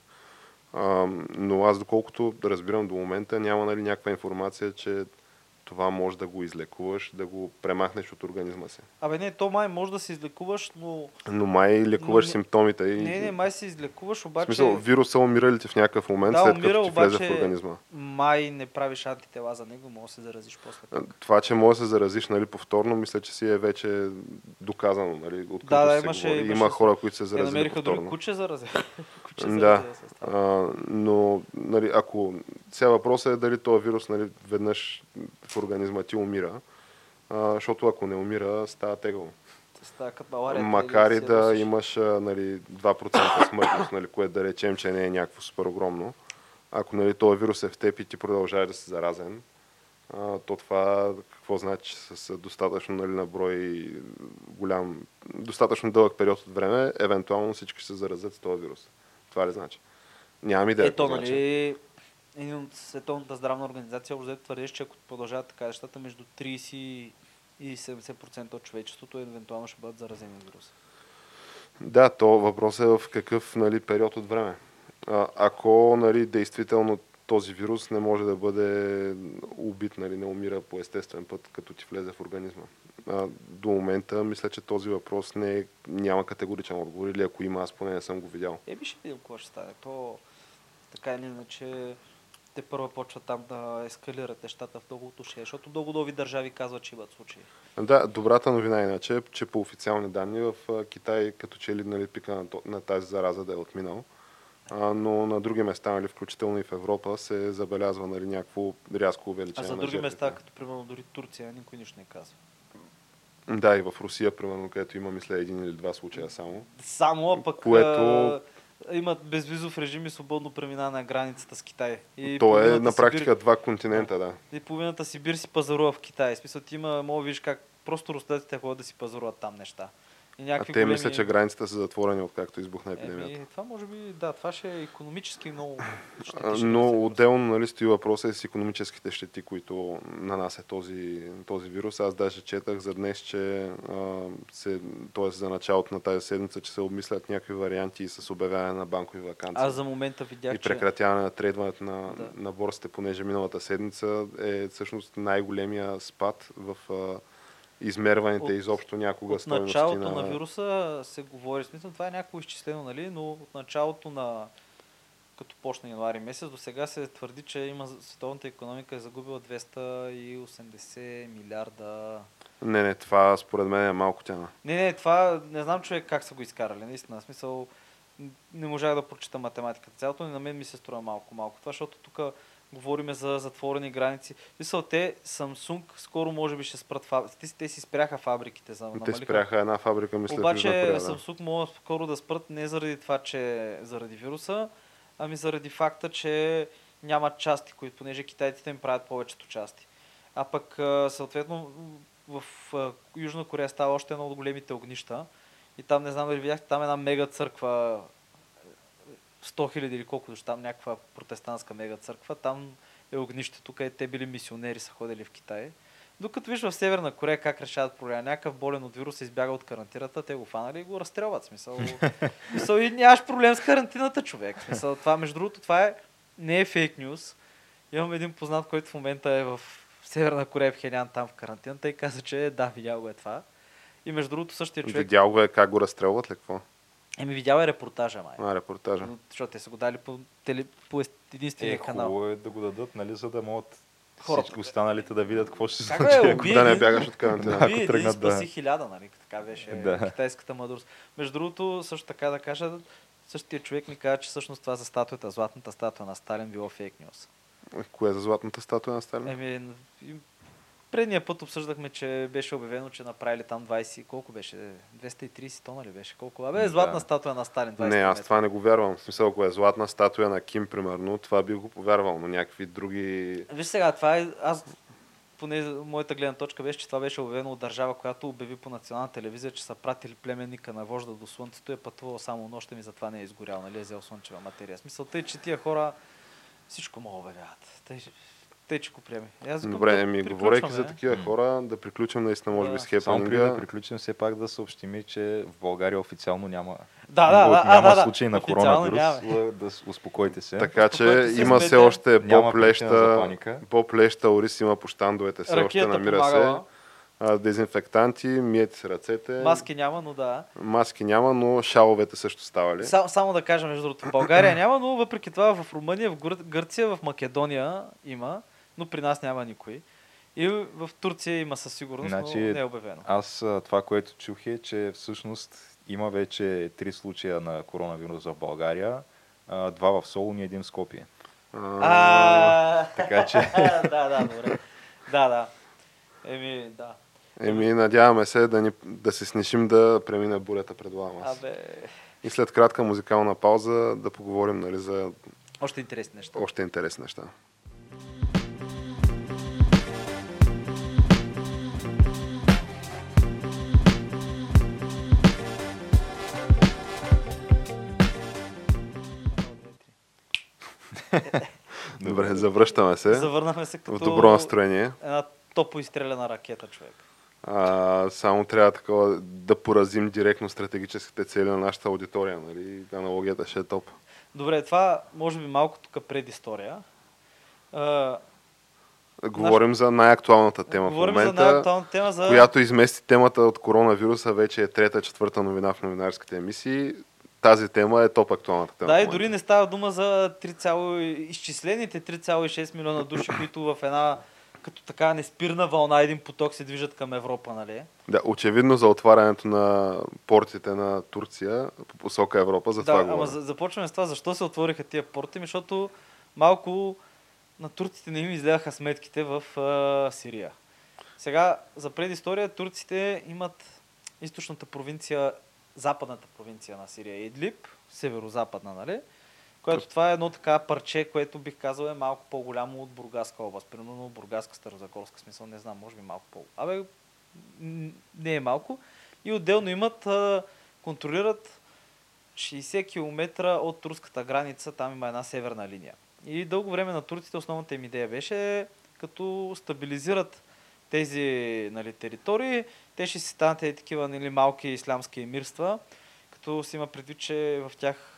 Но аз доколкото разбирам до момента няма нали, някаква информация, че това може да го излекуваш, да го премахнеш от организма си. Абе не, то май може да се излекуваш, но... Но май лекуваш Но симптомите и... Не, не, май се излекуваш, в обаче смисъл, вируса умира ли ти в някакъв момент, Да, след умира, като ти влезе обаче- в организма? май не правиш антитела за него, може да се заразиш после. А, Това, че може да се заразиш нали, повторно, мисля, че си е вече доказано. Нали, Да, да, имаше- имаше- Има хора, които се заразили намериха дори повторно. куче заразя. Куче Да. А, но нали, ако сега въпросът е дали този вирус нали, веднъж в организма ти умира, а, защото ако не умира, става тегаво. Става като балария. Макар и да имаш нали, 2% смъртност, нали, което да речем, че не е някакво супер огромно, ако нали, този вирус е в теб и ти продължаваш да си заразен, а, то това какво значи че с достатъчно нали, наброй голям, достатъчно дълъг период от време, евентуално всички ще се заразят с този вирус. Това ли значи? Нямам идея. Ето, какво значи. нали, един от Световната здравна организация общо твърдиш, че ако продължават така нещата, между 30 и 70% от човечеството евентуално ще бъдат заразени от вируса. Да, то въпросът е в какъв нали, период от време. А, ако нали, действително този вирус не може да бъде убит, нали, не умира по естествен път, като ти влезе в организма. А, до момента мисля, че този въпрос не е, няма категоричен отговор или ако има, аз поне не съм го видял. Е, би ще видим какво ще стане. То така или иначе те първо почват там да ескалират нещата в много отношение, защото много нови държави казват, че имат случаи. Да, добрата новина иначе е, че по официални данни в а, Китай като че ли нали, пика на, на тази зараза да е отминал. А, но на други места, нали, включително и в Европа, се забелязва нали, някакво рязко А увеличение за на други места, като примерно дори Турция, никой нищо не казва. Да, и в Русия, примерно, където има, мисля, един или два случая само. Само, а пък Което- имат безвизов режим и свободно преминаване на границата с Китай. И То е на Сибир- практика два континента, да. И половината Сибир си пазарува в Китай. В смисъл, ти има, мога да видиш как просто руснаците ходят да си пазаруват там неща. И А те големи... мисля, че границите са затворени, откакто избухна епидемията. Еми, това може би, да, това ще е економически много Но отделно нали, стои въпроса и с економическите щети, които нанася този, този вирус. Аз даже четах за днес, че а, се, т.е. за началото на тази седмица, че се обмислят някакви варианти с обявяване на банкови вакансии. Аз за момента видях, и че... прекратяване на трейдването на, Да. на борсите, понеже миналата седмица е всъщност най-големия спад в а, измерваните От- изобщо някога От стойности началото на... на... вируса се говори, смисъл, това е някакво изчислено, нали, но от началото на като почна януари месец, до сега се твърди, че има световната економика е загубила 280 милиарда. Не, не, това според мен е малко тяна. Не, не, това не знам човек как са го изкарали, наистина. В смисъл, не можах да прочита математиката. Цялото на мен ми се струва малко, малко. Това, защото тук говориме за затворени граници. Мисъл, те, Samsung, скоро може би ще спрат фабриките. Те, си- те си спряха фабриките за Те намалиха. спряха една фабрика, мисля, Обаче Корея. да. Samsung могат скоро да спрат не заради това, че заради вируса, ами заради факта, че нямат части, които, понеже китайците им правят повечето части. А пък съответно в Южна Корея става още едно от големите огнища. И там, не знам дали видяхте, там е една мега църква, 100 хиляди или колко души, там някаква протестантска мега църква, там е огнището, където те били мисионери, са ходили в Китай. Докато виж в Северна Корея как решават проблема. Някакъв болен от вируса избяга от карантината, те го фанали и го разстрелват. Смисъл, [laughs] смисъл и нямаш проблем с карантината, човек. Смисъл, това, между другото, това е, не е фейк нюз. Имам един познат, който в момента е в Северна Корея, в Хенян, там в карантината и каза, че да, видял го е това. И между другото същия човек, Видял го е как го разстрелват ли какво? Еми видял е репортажа, май. А, репортажа. Защото те са го дали по, теле, по единствения Е, канал. хубаво е да го дадат, нали, за да могат Хората. всички останалите да видят какво ще се Как случи. бе, ако- Да не бягаш от карантина. ако тръгнат да- спаси хиляда, нали? Така беше Да. китайската мъдрост. Между другото, също така да кажа, същия човек ми каза, че всъщност това за статуята, златната статуя на Сталин било фейк нюз. Кое е за златната статуя на Сталин? Еми, предния път обсъждахме, че беше обявено, че направили там 20, колко беше? 230 тона ли беше? Колко? Абе, Да. златна статуя на Сталин. 20 Не, аз това не го вярвам. В смисъл, ако е златна статуя на Ким, примерно, това би го повярвал, но някакви други... Виж сега, това е, аз поне моята гледна точка беше, че това беше обявено от държава, която обяви по национална телевизия, че са пратили племенника на вожда до слънцето и е пътувал само нощем и затова не е изгорял, нали, е взел слънчева материя. Смисълта е, че тия хора всичко могат обявяват. Те, те че го приеми. И Аз Добре, да еми, говорейки за е. такива хора, да приключим наистина, може би, Да. с Само преди да хепанинга. приключим, все пак да съобщим, че в България официално няма, Да, да, да, няма да, да, случай на коронавирус. няма. Да, с- успокойте се. Така че има все още по-плеща, по-плеща ориз има по щандовете, все още намира помагала. се. А, дезинфектанти, миете се ръцете. Маски няма, но да. Маски няма, но шаловете също ставали. Само, само да кажа, между другото, в България няма, но въпреки това в Румъния, в Гър... Гърция, в Македония има, но при нас няма никой. И в Турция има със сигурност, Значи, но не е обявено. Аз а, това, което чух е, че всъщност има вече три случая на коронавирус в България. Два в Солун и един в Скопие. [laughs] Така че [laughs] да, да, добре. Да, да. Еми, да. Еми, надяваме се да, ни, да се снишим да премине бурята пред Ламас. Абе, И след кратка музикална пауза да поговорим нали, за още интересни неща. още интересни неща. Добре, завръщаме се Завърнахме се като в добро настроение. една топо изстреляна ракета, човек. А, само трябва такова да поразим директно стратегическите цели на нашата аудитория. Нали? Аналогията ще е топ. Добре, това може би малко тук предистория. А, Говорим за най-актуалната тема говорим в за момента. най-актуалната тема за... която измести темата от коронавируса, вече е трета, четвърта новина в новинарските емисии. Тази тема е топ актуалната тема. Да, и дори не става дума за 3, изчислените 3,6 милиона души, които в една като така неспирна вълна, един поток се движат към Европа, нали? Да, очевидно за отварянето на портите на Турция по посока Европа, за да, това ама говоря. за, започваме с това. Защо се отвориха тия порти? Защото малко на турците не им изгледаха сметките в а, Сирия. Сега, за предистория, турците имат източната провинция, западната провинция на Сирия, Идлиб, северо-западна, нали? Което това е едно така парче, което бих казал е малко по-голямо от Бургаска област. Примерно Бургаска, Старозагорска смисъл, не знам, може би малко по... Абе, не е малко. И отделно имат, контролират 60 км от турската граница, там има една северна линия. И дълго време на турците основната им идея беше като стабилизират тези нали, територии, те ще си станат е, такива нали, малки ислямски емирства, като си има предвид, че в тях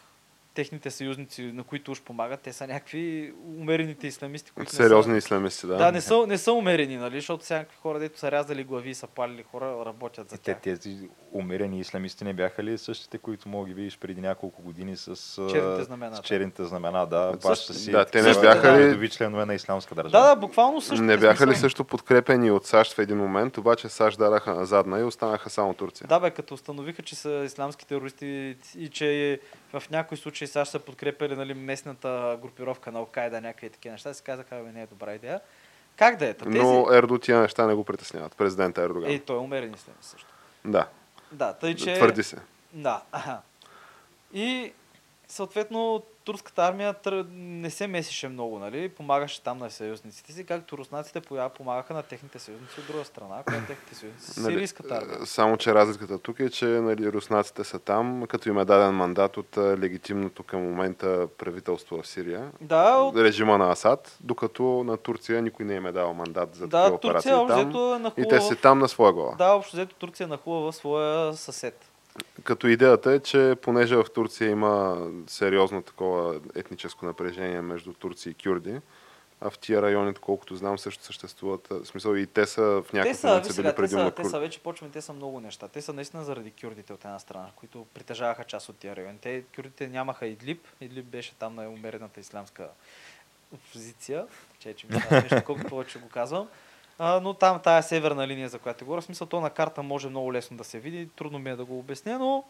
техните съюзници, на които уж помагат, те са някакви умерените исламисти, които Сериозни не са, исламисти, да. да, не са, не са умерени, нали, защото всякакви хора, дето са рязали глави и са палили хора, работят за И те, тях. тези умерени исламисти не бяха ли същите, които мога ги видиш преди няколко години с, Черните знамена, с да. черните знамена, да, Също- баща си. да, те не бяха ли- редови членове на исламска държава. Да, да, буквално също. Не бяха ли също подкрепени от САЩ в един момент, обаче САЩ дараха на задна и останаха само Турция. Да, бе, като установиха, че са исламски терористи и че в някои случаи САЩ са подкрепили нали, местната групировка на Алкайда, някакви такива неща, си казаха, бе, не е добра идея. Как да е? Та Тези... Но Ердо тия неща не го притесняват. Президента Ердоган. Ей, той е умерен ислямист също. Да, Да, тъй че... твърди се. Да. аха. И съответно турската армия не се месише много, нали? Помагаше там на съюзниците си, както руснаците помагаха на техните съюзници от друга страна, която техните съюзници са Нали, сирийската армия. Само, че разликата тук е, че нали, руснаците са там, като им е даден мандат от легитимното към момента правителство в Сирия. Да, от... Режима на Асад, докато на Турция никой не им е дал мандат за такива да операции Турция там. е И нахула те си там на своя глава. Да, общо взето Турция е нахула в своя съсед. Като идеята е, че понеже в Турция има сериозно такова етническо напрежение между турци и кюрди, а в тия райони, колкото знам, също съществуват. В смисъл и те са в Те някакъв са, момент са били те са, предимно те са вече почваме, те са много неща. Те са наистина заради кюрдите от една страна, които притежаваха част от тия райони. Те, кюрдите нямаха Идлиб. Идлиб беше там на умерената исламска опозиция. Че, че ми смешно, колко повече го казвам. Но там тая северна линия, за която говоря, в смисъл то на карта може много лесно да се види. Трудно ми е да го обясня, но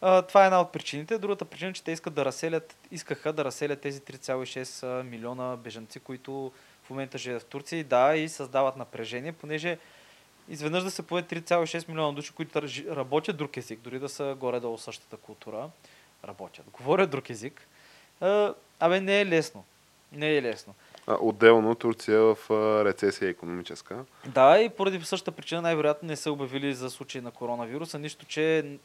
а, това е една от причините. Другата причина е, че те искат да разселят, искаха да разселят тези 3,6 милиона бежанци, които в момента живеят в Турция и да, и създават напрежение, понеже изведнъж да се появи 3,6 милиона души, които работят друг език, дори да са горе-долу същата култура, работят, говорят друг език, абе не е лесно. Не е лесно. Отделно Турция е в рецесия економическа. Да, и поради същата причина най-вероятно не са обявили за случай на коронавируса, нищо, че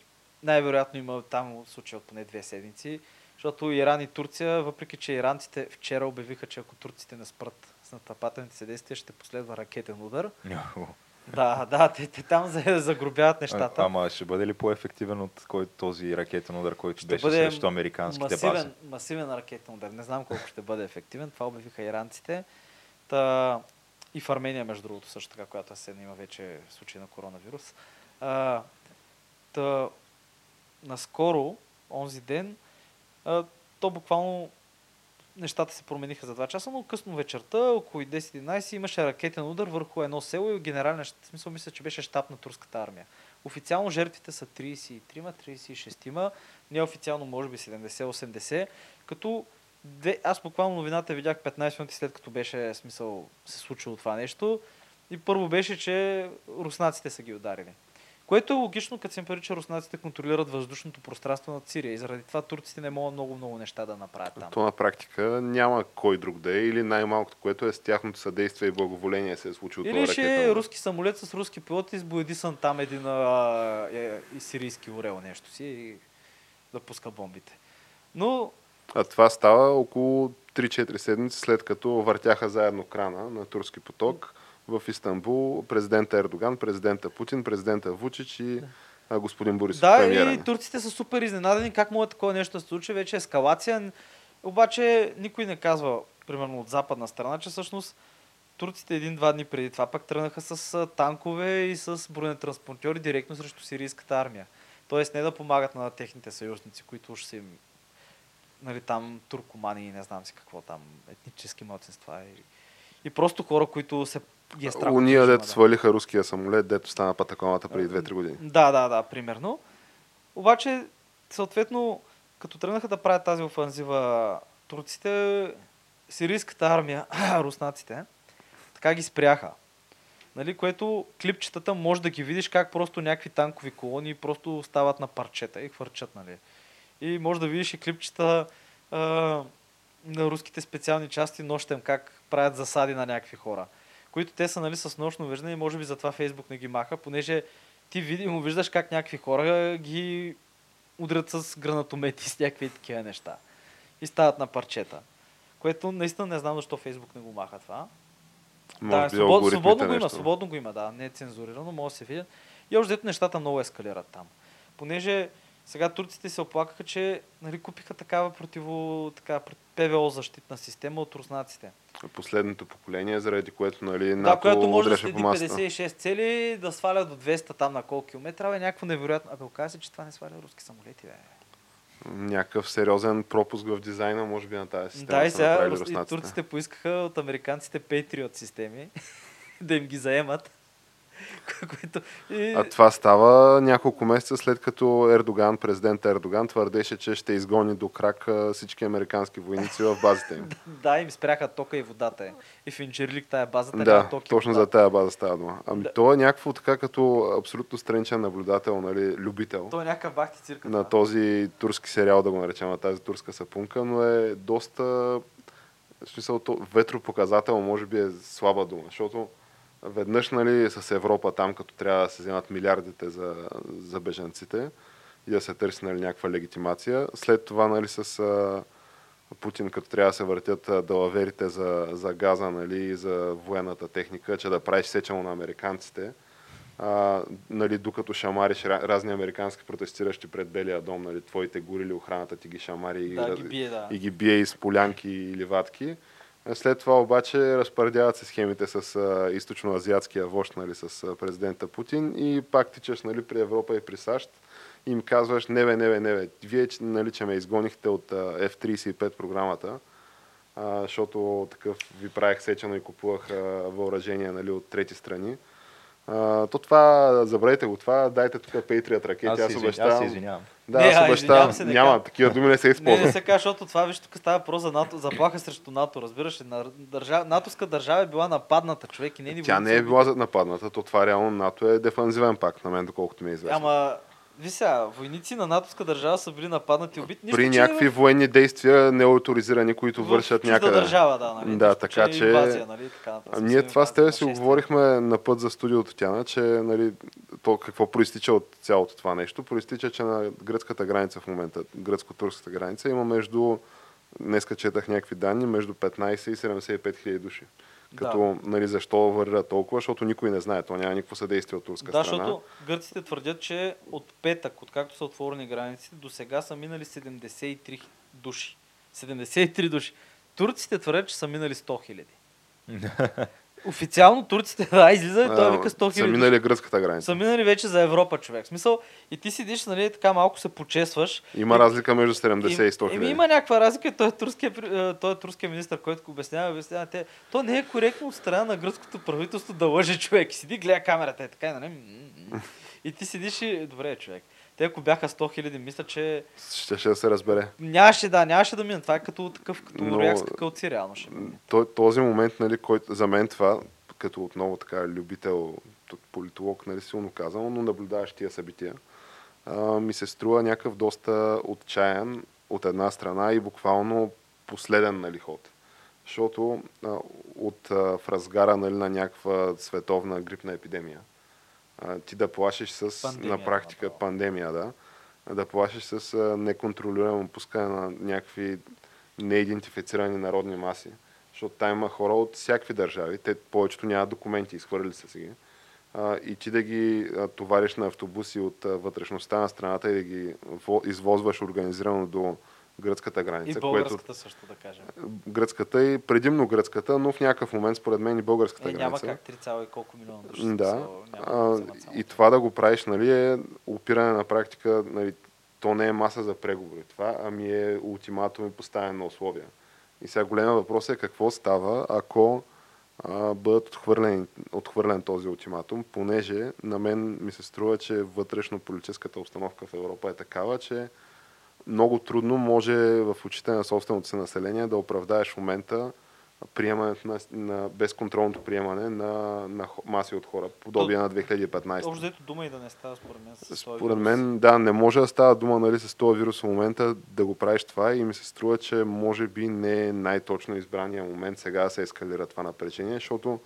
най-вероятно има там случай от поне две седмици, защото Иран и Турция, въпреки че иранците вчера обявиха, че ако турците не спрат с натъпателните си действия, ще последва ракетен удар. Да, да, те, те там за- загробяват А, нещата. ама ще бъде ли по-ефективен от кой, този ракетен удар, който Ще беше бъде срещу американските бази? масивен, масивен ракетен удар. Не знам колко ще бъде ефективен. Това обявиха иранците. Та, и в Армения, между другото, също така, която се има вече случай на коронавирус. А, та, наскоро, онзи ден, а, то буквално нещата се промениха за 2 часа, но късно вечерта, около 10-11, имаше ракетен удар върху едно село и генерален смисъл мисля, че беше щаб на турската армия. Официално жертвите са 33-ма, 36-ма, неофициално може би 70-80, като две, аз буквално новината видях 15 минути след като беше смисъл се случило това нещо и първо беше, че руснаците са ги ударили. Което е логично, като се им че руснаците контролират въздушното пространство над Сирия и заради това турците не могат много-много неща да направят там. То на практика няма кой друг да е или най-малкото, което е с тяхното съдействие и благоволение се е случило това Или ще е руски самолет с руски пилоти с боядисан там един а, е, и сирийски орел нещо си и да пуска бомбите. Но А това става около 3-4 седмици след като въртяха заедно крана на турски поток в Истанбул президента Ердоган, президента Путин, президента Вучич и а, господин Борисов, Да, премиера и турците са супер изненадани как може такова нещо да се случи. Вече ескалация. Обаче никой не казва, примерно от западна страна, че всъщност турците един-два дни преди това пак тръгнаха с танкове и с бронетранспортьори директно срещу сирийската армия. Тоест не да помагат на техните съюзници, които уж са нали, там туркомани и не знам си какво там, етнически младсинства и, и просто хора, които се ги е страх. от Уния, дето да. свалиха руския самолет, дето стана патакомата преди 2-3 години. Да, да, да, примерно. Обаче, съответно, като тръгнаха да правят тази офанзива турците, сирийската армия, [coughs] руснаците, така ги спряха. Нали, което клипчетата може да ги видиш как просто някакви танкови колони просто стават на парчета и хвърчат, нали. И може да видиш и клипчета а, на руските специални части нощем, как правят засади на някакви хора. Които те са нали, с нощно виждане и може би затова Фейсбук не ги маха, понеже ти видимо виждаш как някакви хора ги удрят с гранатомети и с някакви такива неща. И стават на парчета. Което наистина не знам защо Фейсбук не го маха това. Може да, свобод, свободно го има, свободно го има, да, не е цензурирано, може да се видят. И още нещата много ескалират там. Понеже сега турците се оплакаха, че нали, купиха такава противо, така, ПВО защитна система от руснаците. Последното поколение, заради което нали, Да, НАТО която може да следи по масата. 56 цели, да сваля до 200 там на колко километра, бе, някакво невероятно. Абе, оказа се, че това не сваля руски самолети, бе. Някакъв сериозен пропуск в дизайна, може би, на тази система. Да, и сега и турците поискаха от американците Patriot системи [laughs] да им ги заемат. [laughs] Което... И... А това става няколко месеца след като Ердоган, президент Ердоган, твърдеше, че ще изгони до крак всички американски войници в базите им. [laughs] Да, им спряха тока и водата. И в Инджерлик тая базата да, няма ток точно вода. за тая база става дума. Ами Да. то е някакво така като абсолютно страничен наблюдател, нали, любител То е някакъв бахти цирка. на това. този турски сериал, да го наречем, на тази турска сапунка, но е доста в смисъл, то, ветропоказател може би е слаба дума, защото веднъж нали, с Европа там, като трябва да се вземат милиардите за, за бежанците и да се търси нали, някаква легитимация. След това нали, с а, Путин, като трябва да се въртят а, далаверите за, за газа нали, и за военната техника, че да правиш сечено на американците, а, нали, докато шамариш ра- разни американски протестиращи пред Белия дом, нали, твоите горили, охраната ти ги шамари и, Да, раз- ги бие, да. и ги бие из полянки и ливатки. След това обаче разпредяват се схемите с а, източноазиатския вожд, нали, с а, президента Путин и пак тичаш нали, при Европа и при САЩ им казваш, не бе, не бе, не бе, вие нали, че ме изгонихте от а, F-35 програмата, а, защото такъв ви правих сечено и купувах а, въоръжение нали, от трети страни. А, то това, забравете го това, дайте тук Patriot ракети, Аз, аз, аз обещавам. се извинявам. Да, Не, аз а, обещавам. се, не Няма, казвам. такива думи не се Не, използват. не се казва, защото това, виж, тук става въпрос за НАТО, заплаха срещу НАТО, разбираш ли? На, държа, натовска държава е била нападната, човек и не ни Тя не е била нападната, то това реално НАТО е дефанзивен пакт, на мен, доколкото ми е известно. Ама Ви сега, войници на натовска държава са били нападнати и убити. Нищо, При че някакви в- военни действия, неауторизирани, които в вършат някъде. държава, да, нали? Да, така че- Инвазия, нали? Така, нататък. Ние това с тебе си нашествие. говорихме на път за студиото, Тяна, че нали, то какво проистича от цялото това нещо? Проистича, че на гръцката граница в момента, гръцко-турската граница, има между, днеска четах някакви данни, между 15 и 75 хиляди души. Да. Като, нали, защо вървят толкова? Защото никой не знае, то няма никакво съдействие от турска Да, страна. защото гърците твърдят, че от петък, откакто са отворени границите, до сега са минали 73 души. 73 души. Турците твърдят, че са минали 100 хиляди. [laughs] Официално турците, [laughs] да, излиза и той вика 100 са хиляди. минали гръцката граница. Са минали вече за Европа, човек. В Смисъл, и ти седиш, нали, така малко се почесваш. Има И- разлика между 70 и 100 Еми, хиляди. има някаква разлика. Той е турския, е, той е турския министр, който го обяснява, обяснява. Те, то не е коректно от страна на гръцкото правителство да лъже човек. И седи, гледа камерата, е така, нали? И ти седиш и... Добре, човек. Те ако бяха 100 хиляди, мисля, че Ще, ще се разбере. нямаше да, нямаше да мине. Това е като такъв, като Но- реакция кълци, реално ще мине. Този момент, нали, който за мен това, като отново така любител, политолог, нали, силно казано, но наблюдаваш тия събития, а, ми се струва някакъв доста отчаян от една страна и буквално последен нали, ход. Защото а, от, а, в разгара нали, на някаква световна грипна епидемия, а, ти да плашиш с, Пандемия, на практика, направо. пандемия, да, да плашиш с а, неконтролируемо пускане на някакви неидентифицирани народни маси. Защото там има хора от всякакви държави. Те повечето нямат документи, изхвърли са си ги. А, и ти да ги а, товариш на автобуси от а, вътрешността на страната и да ги во- извозваш организирано до гръцката И граница, българската също, да кажем. което гръцката и предимно гръцката, но в някакъв момент според мен и българската Е, няма граница. как 3, и колко милиона души. Да. няма А, и това да го правиш, нали, е опиране на практика, нали, то не е маса за преговори. Това, ами е ултиматум и поставяне на условия. И сега голема въпрос е какво става, ако а, бъдат отхвърлени, отхвърлен този ултиматум, понеже на мен ми се струва, че вътрешно политическата обстановка в Европа е такава, че много трудно може в очите на собственото си население да оправдаеш в момента приемането на, на безконтролното приемане на, на маси от хора, подобие на 2015. Общо взето дума и да не става според мен. с Според мен, да, не може да става дума нали, с този вирус в момента да го правиш това и ми се струва, че може би не е най-точно избрания момент сега да се ескалира това напрежение, защото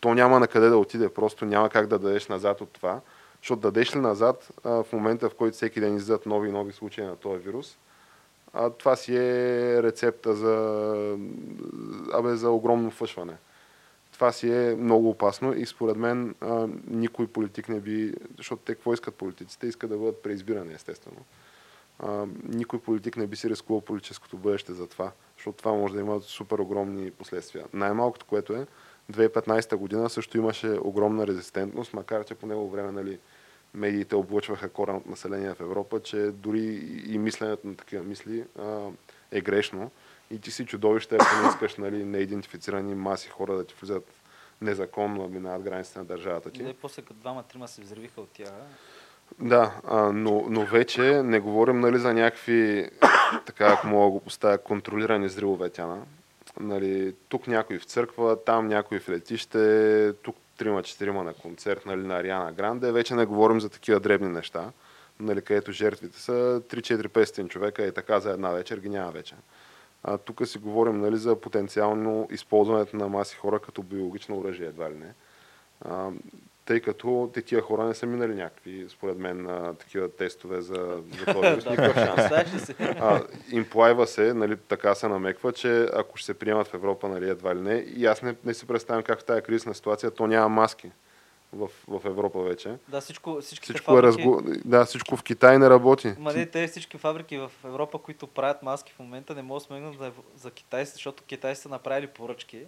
то няма на къде да отиде, просто няма как да дадеш назад от това, защото дадеш ли назад а, в момента, в който всеки ден излизат нови и нови случаи на този вирус, а, това си е рецепта за, абе, за огромно фъшване. Това си е много опасно и според мен а, никой политик не би, защото те какво искат политиците? Искат да бъдат преизбирани, естествено. А, никой политик не би си рискувал политическото бъдеще за това, защото това може да има супер огромни последствия. Най-малкото, което е, 2015 година също имаше огромна резистентност, макар че по него време нали, медиите облъчваха коренното население в Европа, че дори и мисленето на такива мисли а, е грешно. И ти си чудовище, ако не искаш нали, неидентифицирани маси хора да ти влизат незаконно, да минават границите на държавата ти. И после като двама-трима се взривиха от тях. Да, а, но, но вече не говорим нали, за някакви, [coughs] така ако мога да го поставя, контролирани взривове тяна. Нали, тук някой в църква, там някой в летище, тук трима-четирима на концерт нали, на Ариана Гранде. Вече не говорим за такива дребни неща, нали, където жертвите са 3-4-500 човека и така за една вечер ги няма вече. А, тук си говорим нали, за потенциално използването на маси хора като биологично оръжие, едва ли не. А, тъй като те тия хора не са минали някакви, според мен, а, такива тестове за, за [laughs] този. Никакъв шанс. А, имплайва се, нали, така се намеква, че ако ще се приемат в Европа, нали, едва ли не, и аз не, не си представям как в тази кризисна ситуация, то няма маски в, в Европа вече. Да, всичко, Всичко е фабрики... разго... Да, всичко в Китай не работи. Ма не, те всички фабрики в Европа, които правят маски в момента, не могат да смегнат за, за китайците, защото китайците са направили поръчки.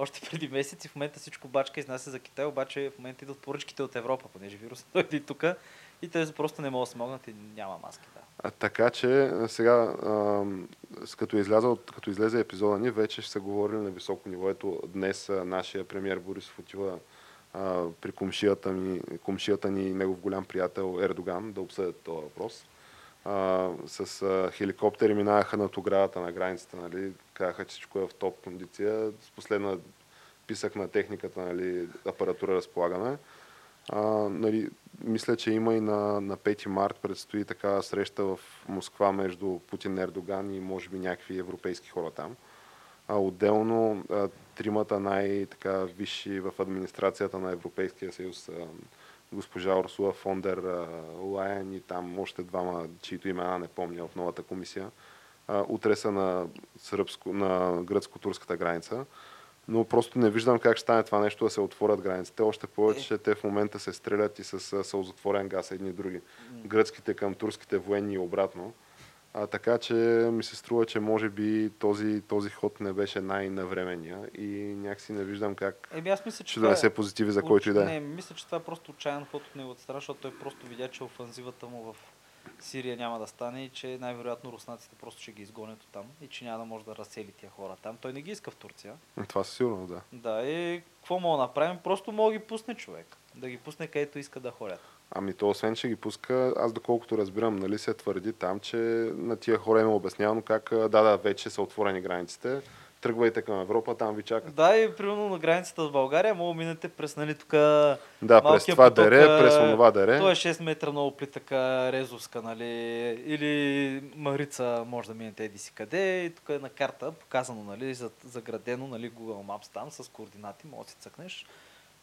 Още преди месеци, в момента всичко бачка изнася за Китай, обаче в момента идват поръчките от Европа, понеже вирусът [laughs] дойде и тук и те просто не могат да смогнат и няма маски. Да. А, така че сега, а, като, изляза, като излезе епизода ни, вече ще са говорили на високо ниво. Ето днес а, нашия премьер Борисов отива при комшията, ми, комшията ни и негов голям приятел Ердоган да обсъдят този въпрос. С а, хеликоптери минаваха над оградата на границата, нали, казаха, че всичко е в топ кондиция. С последна писък на техниката, нали, апаратура разполагаме. А, нали, мисля, че има и на, на 5 март предстои така среща в Москва между Путин Ердоган и може би някакви европейски хора там. А отделно а, тримата най-висши в администрацията на Европейския съюз, а, госпожа Орсула Фондер Лайен и там още двама, чието имена не помня в новата комисия, утре са на, сръбско, на гръцко-турската граница но просто не виждам как ще стане това нещо да се отворят границите. Още повече, че те в момента се стрелят и с сълзотворен газ едни и други. Гръцките към турските военни и обратно. А, така че ми се струва, че може би този, този ход не беше най-навременния и някакси не виждам как Еми, аз мисля, че ще донесе е... позитиви за който и да е. Не, мисля, че това е просто отчаян ход от неговата страна, защото той просто видя, че офанзивата му в Сирия няма да стане и че най-вероятно руснаците просто ще ги изгонят от там и че няма да може да разсели тия хора там. Той не ги иска в Турция. Това със сигурно, да. Да, и какво мога да направим? Просто мога да ги пусне човек. Да ги пусне където иска да ходят. Ами то освен, че ги пуска, аз доколкото разбирам, нали се твърди там, че на тия хора им е обяснявано как, да, да, вече са отворени границите, тръгвайте към Европа, там ви чакат. Да, и примерно на границата с България мога минете през нали, тук Да, през това поток, дере, през онова дере. Той е 6 метра много плитъка, Резовска, нали, или Марица може да минете еди си къде, и тук е на карта показано, нали, за- заградено, нали, Google Maps там с координати, може да си цъкнеш,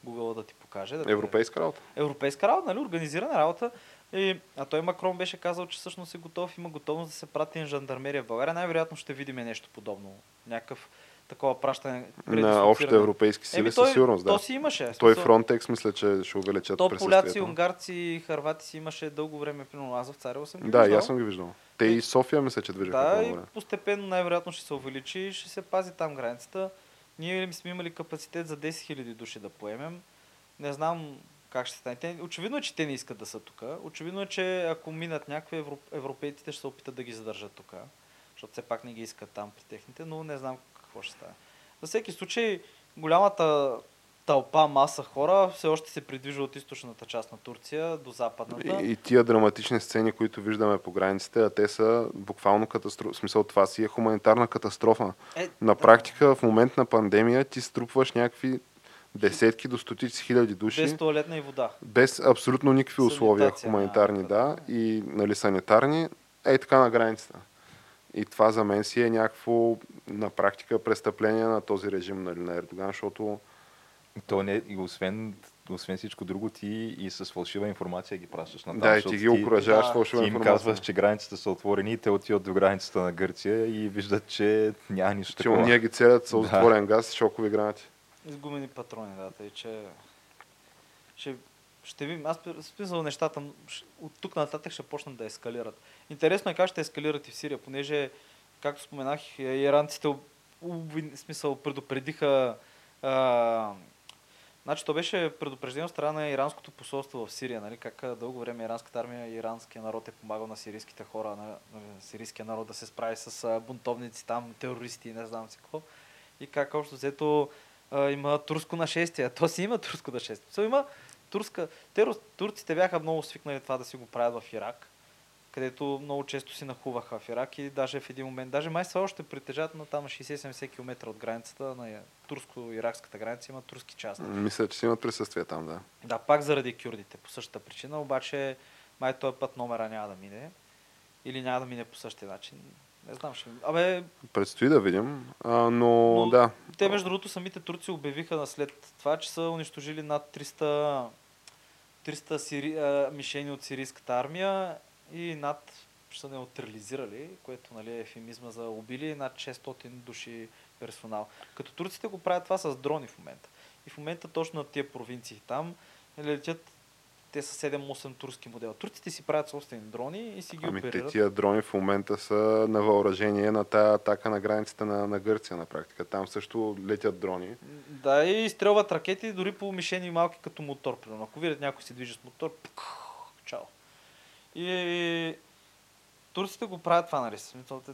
Google да ти покаже. Да Европейска работа. Европейска работа, нали, организирана работа. И, а той Макрон беше казал, че всъщност е готов, има готовност да се прати на жандармерия в България. Най-вероятно ще видим нещо подобно. Някакъв такова пращане. На общите европейски сили Еми, със сигурност, да. То си имаше. Той смисъл, Фронтекс мисля, че ще увеличат То поляци, унгарци и харвати си имаше дълго време, примерно аз в Царево съм ги Да, и виждал. аз съм ги виждал. Те и София мисля, че движеха Да, и постепенно най-вероятно ще се увеличи и ще се пази там границата. Ние сме имали капацитет за 10 000 души да поемем. Не знам как ще стане. Очевидно е, че те не искат да са тук. Очевидно е, че ако минат някакви евро, европейците, ще се опитат да ги задържат тук. Защото все пак не ги искат там при техните, но не знам какво ще стане. За всеки случай, голямата тълпа, маса хора все още се придвижва от източната част на Турция до западната. И, и тия драматични сцени, които виждаме по границите, а те са буквално катастрофа. В смисъл, това си е хуманитарна катастрофа. Е, На да. практика, в момент на пандемия, ти струпваш някакви десетки до стотици хиляди души. Без туалетна и вода. без абсолютно никакви условия хуманитарни, няма, да, и нали, санитарни, е така на границата. И това за мен си е някакво на практика престъпление на този режим нали, на Ердоган, защото То не, и освен, освен всичко друго, ти и с фалшива информация ги пращаш на там. да, и ти ги окоръжаваш да, фалшива Ти им информация. казваш, че границите са отворени и те отиват до границата на Гърция и виждат, че няма нищо че такова. уния ги целят с Да. отворен газ, шокови гранати. Изгумени патрони, да, тъй че... Ще, ще видим. Аз в смисъл нещата от тук нататък ще почнат да ескалират. Интересно е как ще ескалират и в Сирия, понеже, както споменах, иранците об- смисъл предупредиха а, Значи то беше предупреждено страна на иранското посолство в Сирия, нали? как дълго време иранската армия и иранския народ е помагал на сирийските хора, на, на сирийския народ да се справи с бунтовници там, терористи и не знам си какво. И как общо взето има турско нашествие. [laughs] То си има турско нашествие. So, има турска... Те, турците бяха много свикнали това да си го правят в Ирак, където много често си нахуваха в Ирак и даже в един момент, даже май са още притежат на там 60-70 км от границата на турско-иракската граница има турски части. Мисля, че си имат присъствие там, да. Да, пак заради кюрдите, по същата причина, обаче май този път номера няма да мине. Или няма да мине по същия начин. Не знам, ще... Абе, Предстои да видим, а, но, Но- да. те между другото самите турци обявиха след това, че са унищожили над 300, 300 сири... мишени от сирийската армия и над са неутрализирали, което нали, е ефемизма за убили над 600 души персонал. Като турците го правят това с дрони в момента. И в момента точно на тия провинции там летят те са 7-8 турски модела. Турците си правят собствени дрони и си ги Ами те оперират. тия дрони в момента са на въоръжение на тая атака на границата на, на Гърция на практика. Там също летят дрони. Да, и изстрелват ракети дори по мишени малки като мотор. Примерно. Ако видят някой се движи с мотор, пук. И турците го правят това, нали? Смисъл, те-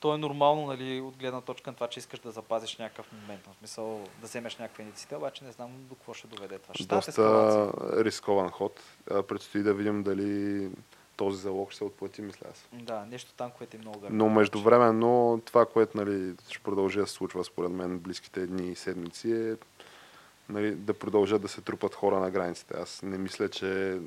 То е нормално, нали, от гледна точка на това, че искаш да запазиш някакъв момент. В смисъл да вземеш някаква инициатива, обаче не знам до какво ще доведе това. Ще. Доста рискован ход. Предстои да видим дали този залог ще се отплати, мисля аз. Да, нещо танковете много гарантират. Но междувременно това, което нали, ще продължи да се случва според мен близките дни и седмици е нали, да продължат да се трупат хора на границите. Аз не мисля, че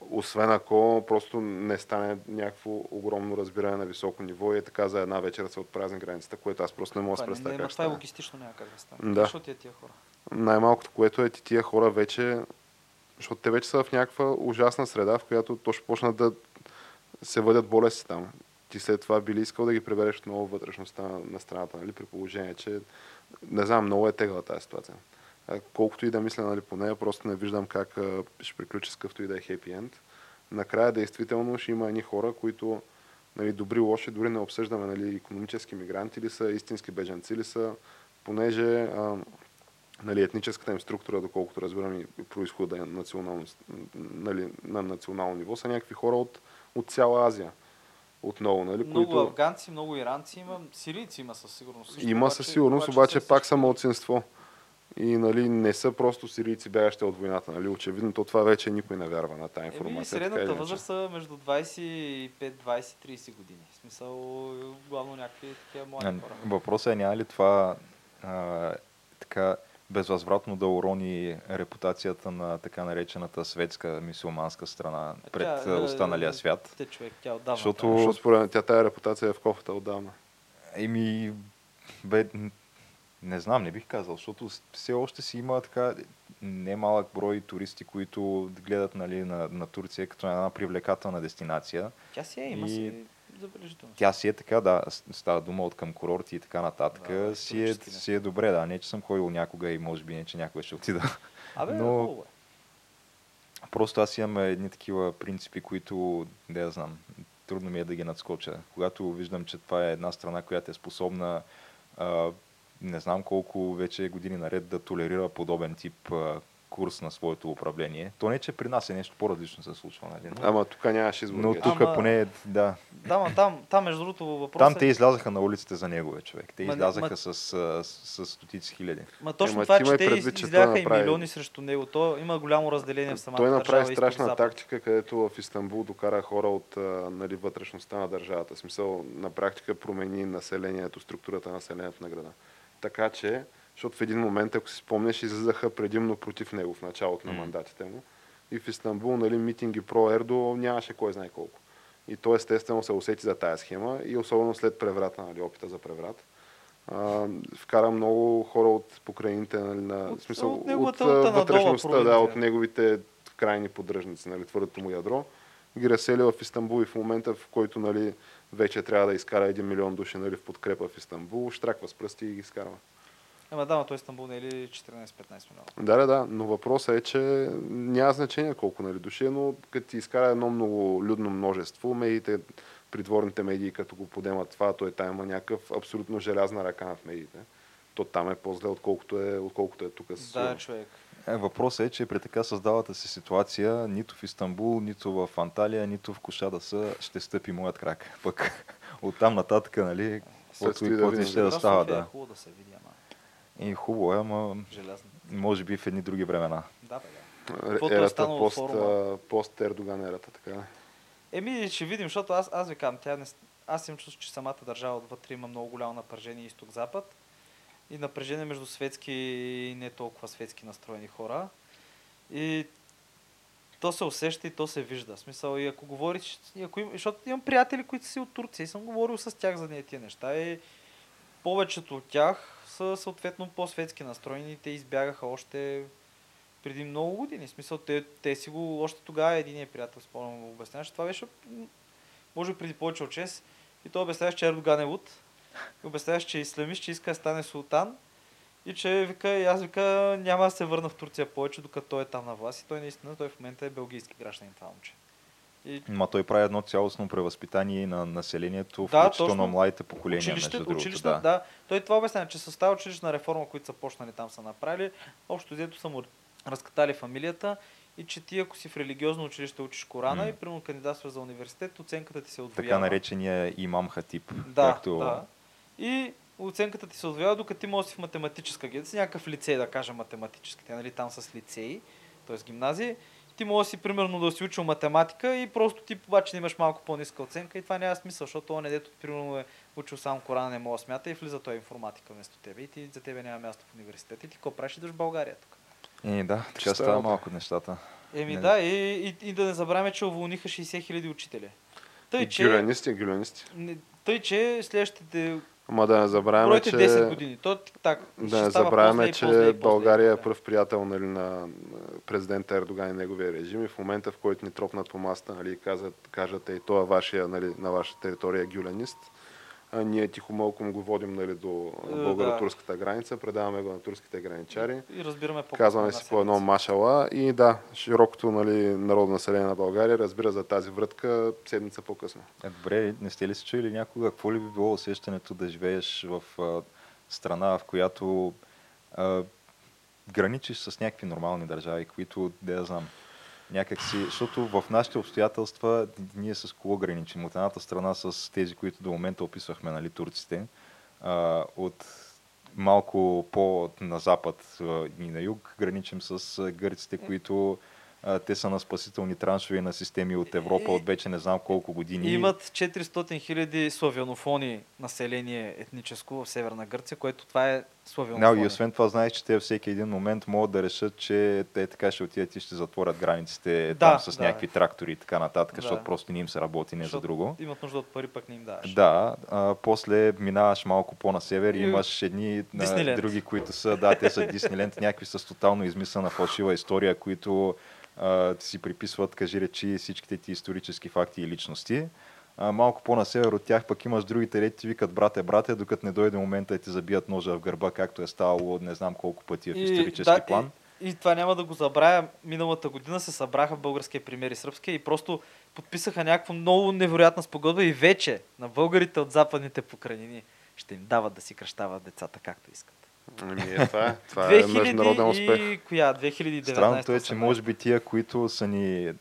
освен ако просто не стане някакво огромно разбиране на високо ниво и е така за една вечер се отпразни границата, което аз просто не мога да се не, представя не, как това е логистично няма как да стане. Да. Защото е тия хора. Най-малкото, което е, ти тия хора вече, защото те вече са в някаква ужасна среда, в която то ще почнат да се въдят болести там. Ти след това били искал да ги прибереш отново вътрешността на страната, нали, при положение, че не знам, много е тегла тази ситуация. Колкото и да мисля нали, по нея, просто не виждам как ще приключи с къвто и да е хепи енд. Накрая действително ще има едни хора, които нали, добри, лоши, дори не обсъждаме нали, економически мигранти ли са, истински бежанци ли са, понеже а, нали, етническата им структура, доколкото разбирам и происхода е национално, нали, на национално ниво, са някакви хора от, от цяла Азия. Отново, нали, Много които афганци, много иранци има, сирийци има със сигурност. също, има със сигурност, обаче са пак са младсинство. И нали, не са просто сирийци бягащи от войната. Нали. Очевидно, то това вече никой не вярва на тази Еми, информация. или средната възраст са между 25, 20, 30 години. В смисъл, главно някакви такива млади А, хора. Въпросът е няма ли това а, така безвъзвратно да урони репутацията на така наречената светска мисулманска страна пред Тя, а, е, останалия свят. Те човек, тя отдавна. Защото-. Защото според тя тая репутация е в кофата отдавна. Еми, бе, не знам, не бих казал, защото все още си има така немалък брой туристи, които гледат нали, на, на Турция като на една привлекателна дестинация. Тя си е, има И- си забележително. Тя си е така, да, става дума от към курорти и така нататък. Да, си, е, си е добре, да. Не, че съм ходил някога и може би не, че някога ще отида. Абе, но- е. Просто аз имам едни такива принципи, които, не да знам, трудно ми е да ги надскоча. Когато виждам, че това е една страна, която е способна а, не знам колко вече години наред да толерира подобен тип курс на своето управление. То не, че при нас е нещо по-различно се случва, нали? Но, Ама тук нямаш избор. но Геш. тук Ама- поне, да. Да, ма там, там между другото въпросът Там е... те излязаха на улиците за неговия човек. Те Ма излязаха ма- с, с, с, стотици хиляди. Ма точно Ема това, че те предвид, че изляха и направи- милиони срещу него. То има голямо разделение в самата Той направи държава, страшна тактика, където в Истанбул докара хора от нали, вътрешността на държавата. В смисъл, на практика промени населението, структурата на населението на града. Така че, защото в един момент, ако си спомнеш, излизаха предимно против него в началото на мандатите му. И в Истанбул, нали, митинги про Ердо нямаше кой знае колко. И той естествено се усети за тая схема и особено след преврата, нали, опита за преврат. А, вкара много хора от покрайните, нали, на, От- смисъл, от от, Танадола вътрешността, да, от неговите крайни поддръжници, нали, твърдото му ядро, ги разсели в Истанбул и в момента, в който нали, вече трябва да изкара 1 милион души нали, в подкрепа в Истанбул, штраква с пръсти и ги изкарва. Ама да, но той Истанбул не е ли 14-15 милиона? Да, да, да, но въпросът е, че няма значение колко нали, души, е, но като ти изкара едно много людно множество, медиите, придворните медии, като го подемат това, той там има някакъв абсолютно желязна ръка над медиите. То там е по-зле, отколкото е, отколкото е тук. Да, човек. Е, Въпросът е, че при така създалата се ситуация, нито в Истанбул, нито в Анталия, нито в Кошада са, ще стъпи моят крак. Пък [laughs] оттам нататък, нали, каквото и каквото ще да става, е да. хубаво да се види, ама И хубаво е, ама желязно. може би в едни други времена. Да, бе, да. Е, Каквото е станало пост, форума. пост Ердоган ерата, така. е. Еми, ще видим, защото аз, аз ви казвам, тя не, аз имам чувство, че самата държава отвътре има много голямо напрежение изток-запад и напрежение между светски и не толкова светски настроени хора. И то се усеща и то се вижда. В смисъл, и ако говориш, и ако им, защото имам приятели, които са си от Турция и съм говорил с тях за нея тия неща и повечето от тях са съответно по-светски настроени и те избягаха още преди много години. В смисъл, те, те си го, още тогава един приятел, спомням, му обясняваше, това беше, може би преди повече от 6, и той обясняваше, че Ердоган е луд, и обясняваше, че е исламист, че иска да стане султан, и че вика, и аз вика, няма да се върна в Турция повече, докато той е там на власт. И той наистина, той в момента е белгийски гражданин, това момче. И Ма той прави едно цялостно превъзпитание на населението, Да, включително точно. на младите поколения, училище, между другото. училищна, да. да. Той това обяснява, че с тази училищна реформа, които са почнали там са направили, общо взето са му разкатали фамилията и че ти ако си в религиозно училище учиш Корана М. и примерно кандидатстваш за университет, оценката ти се отвоява. Така наречения имам хатип. Да, както... да. И оценката ти се отвоява, докато ти можеш да си в математическа си някакъв лицей, да кажем математически, те нали там с лицеи, т.е. гимназии, ти можеш да си примерно да си учил математика и просто ти обаче имаш малко по-ниска оценка и това няма смисъл, защото он е дето примерно е учил само Корана, не мога да смята и влиза той информатика вместо тебе и ти, за тебе няма място в университета и ти какво правиш идваш в България тук. Е, да, така става малко от нещата. Еми Не. да, и, и, и да не забравяме, че уволниха 60 хиляди учители. Тъй, И че, гюлянисти, гюлянисти. тъй, че следващите Ама да не забравяме, че... 10 години. То так, Да не забравяме, че после, България е пръв приятел нали, на президента Ердоган и неговия режим. И в момента, в който ни тропнат по масата нали, и казват, кажат, ей, това вашия, нали, на ваша територия е гюлянист, а ние тихо малко го водим нали, до Е, българо-турската граница, предаваме го на турските граничари. И разбираме по Казваме си по едно машала и да, широкото нали, народно население на България разбира за тази врътка седмица по-късно. Е, добре, не сте ли се чули някога, какво ли би било усещането да живееш в а, страна, в която а, граничиш с някакви нормални държави, които, да я знам, някак си, защото в нашите обстоятелства ние с кого граничим? От едната страна с тези, които до момента описвахме, нали, турците, а, от малко по-на запад и на юг граничим с гърците, които а, те са на спасителни траншове на системи от Европа И- от вече не знам колко години. И имат 400 хиляди славянофони население етническо в Северна Гърция, което това е Да, славянофони. и освен това, знаеш, че те всеки един момент могат да решат, че те така ще отидат и ще затворят границите Да, там с да. някакви трактори и така нататък, Да. защото просто не им се работи, не за друго. Имат нужда от пари, пък не им даваш. Да, а, после минаваш малко по-на север и имаш едни Дисниленд. други, които са, да, те са Дисниленд, някакви с тотално измислена фалшива история, които а, си приписват, кажи речи, всичките ти исторически факти и личности. А, малко по-на север от тях пък имаш другите рети, ти викат брате, брате, докато не дойде момента да ти забият ножа в гърба, както е ставало не знам колко пъти в исторически да, план. И, и това няма да го забравя. Миналата година се събраха българския премиер и сръбския и просто подписаха някаква много невероятна спогодба и вече на българите от западните покрайнини ще им дават да си кръщават децата както искат. Ами, е, това е, това е международен успех. и коя? 2019 Странното е, че 18. може би тия, които са ни,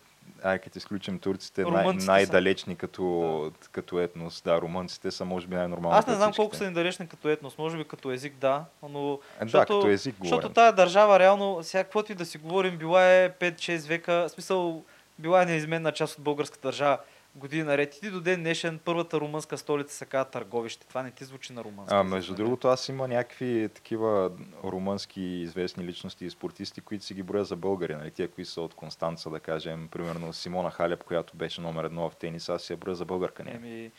ай като изключим турците, най- Румънците най-далечни като, като етнос, да, румънците са може би най-нормални. Аз не знам колко са недалечни като етнос, може би като език, да, но... Е, да, като език Защото говорим. тая държава реално, сега каквото и да си говорим, била е 5-6 века, в смисъл, била е неизменна част от българската държава години наред. И ти до ден днешен първата румънска столица се казва Търговище. Това не ти звучи на румънски. А, между нали? другото, аз има някакви такива румънски известни личности и спортисти, които си ги броя за българи. Нали? Тия, които са от Констанца, да кажем, примерно Симона Халеп, която беше номер едно в тенис, аз си я броя за българка. Не. Еми...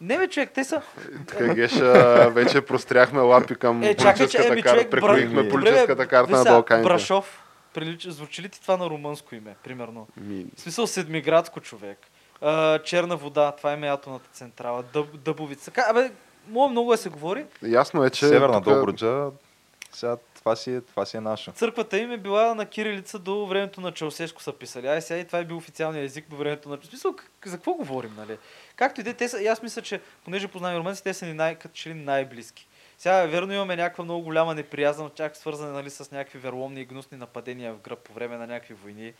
Не бе, човек, те са... Така, Геша, вече простряхме лапи към Е, чакай, че еми, карта. бра- Прекроихме Добре, политическата карта виж на сега, Балканите. Брашов, прилича, звучи ли ти това на румънско име, примерно? Ми, В смисъл седмиградско човек. А, черна вода, това е атомната централа. Дъб, дъбовица. Ка, абе, мога много да се говори. ясно е, че... Северна тука- Добруджа, сега това си, е, това си е наше. Църквата им е била на кирилица до времето на Чаусешко са писали. Ай сега и това е бил официалният език до времето на... В смисъл, за какво говорим, нали? Както и да е, те са, и аз мисля, че понеже познавам румънци, те са ни най, като че ли най-близки. Сега, верно, имаме някаква много голяма неприязан, чак свързана нали, с някакви вероломни и гнусни нападения в гръб по време на някакви войни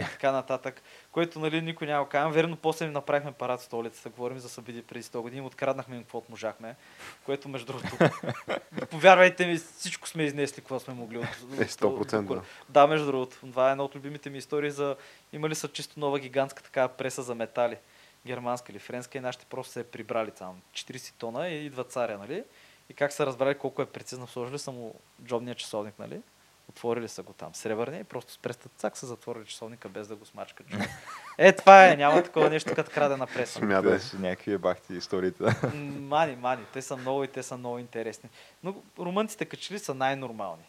и така нататък, което нали, никой няма казвам. Верно, после им направихме парад в столицата, говорим за събиди преди 100 години, откраднахме им каквото можахме, което между другото, [laughs] повярвайте ми, всичко сме изнесли, какво сме могли. От, Е, 100%. от- да, между другото. Това е една от любимите ми истории за... Имали са чисто нова гигантска такава преса за метали. Германска или френска и нашите просто се е прибрали там. 40 тона и идва царя, нали? И как са разбрали колко е прецизно, сложили са му джобния часовник, нали? Отворили са го там, сребърния и просто с пръстът цак са затворили часовника без да го смачкат. Е, това е, няма такова нещо като крадена преса. Смятай. Някакви бахти историите. Мани, мани, те са много и те са много интересни. Но румънците като че ли са най-нормални.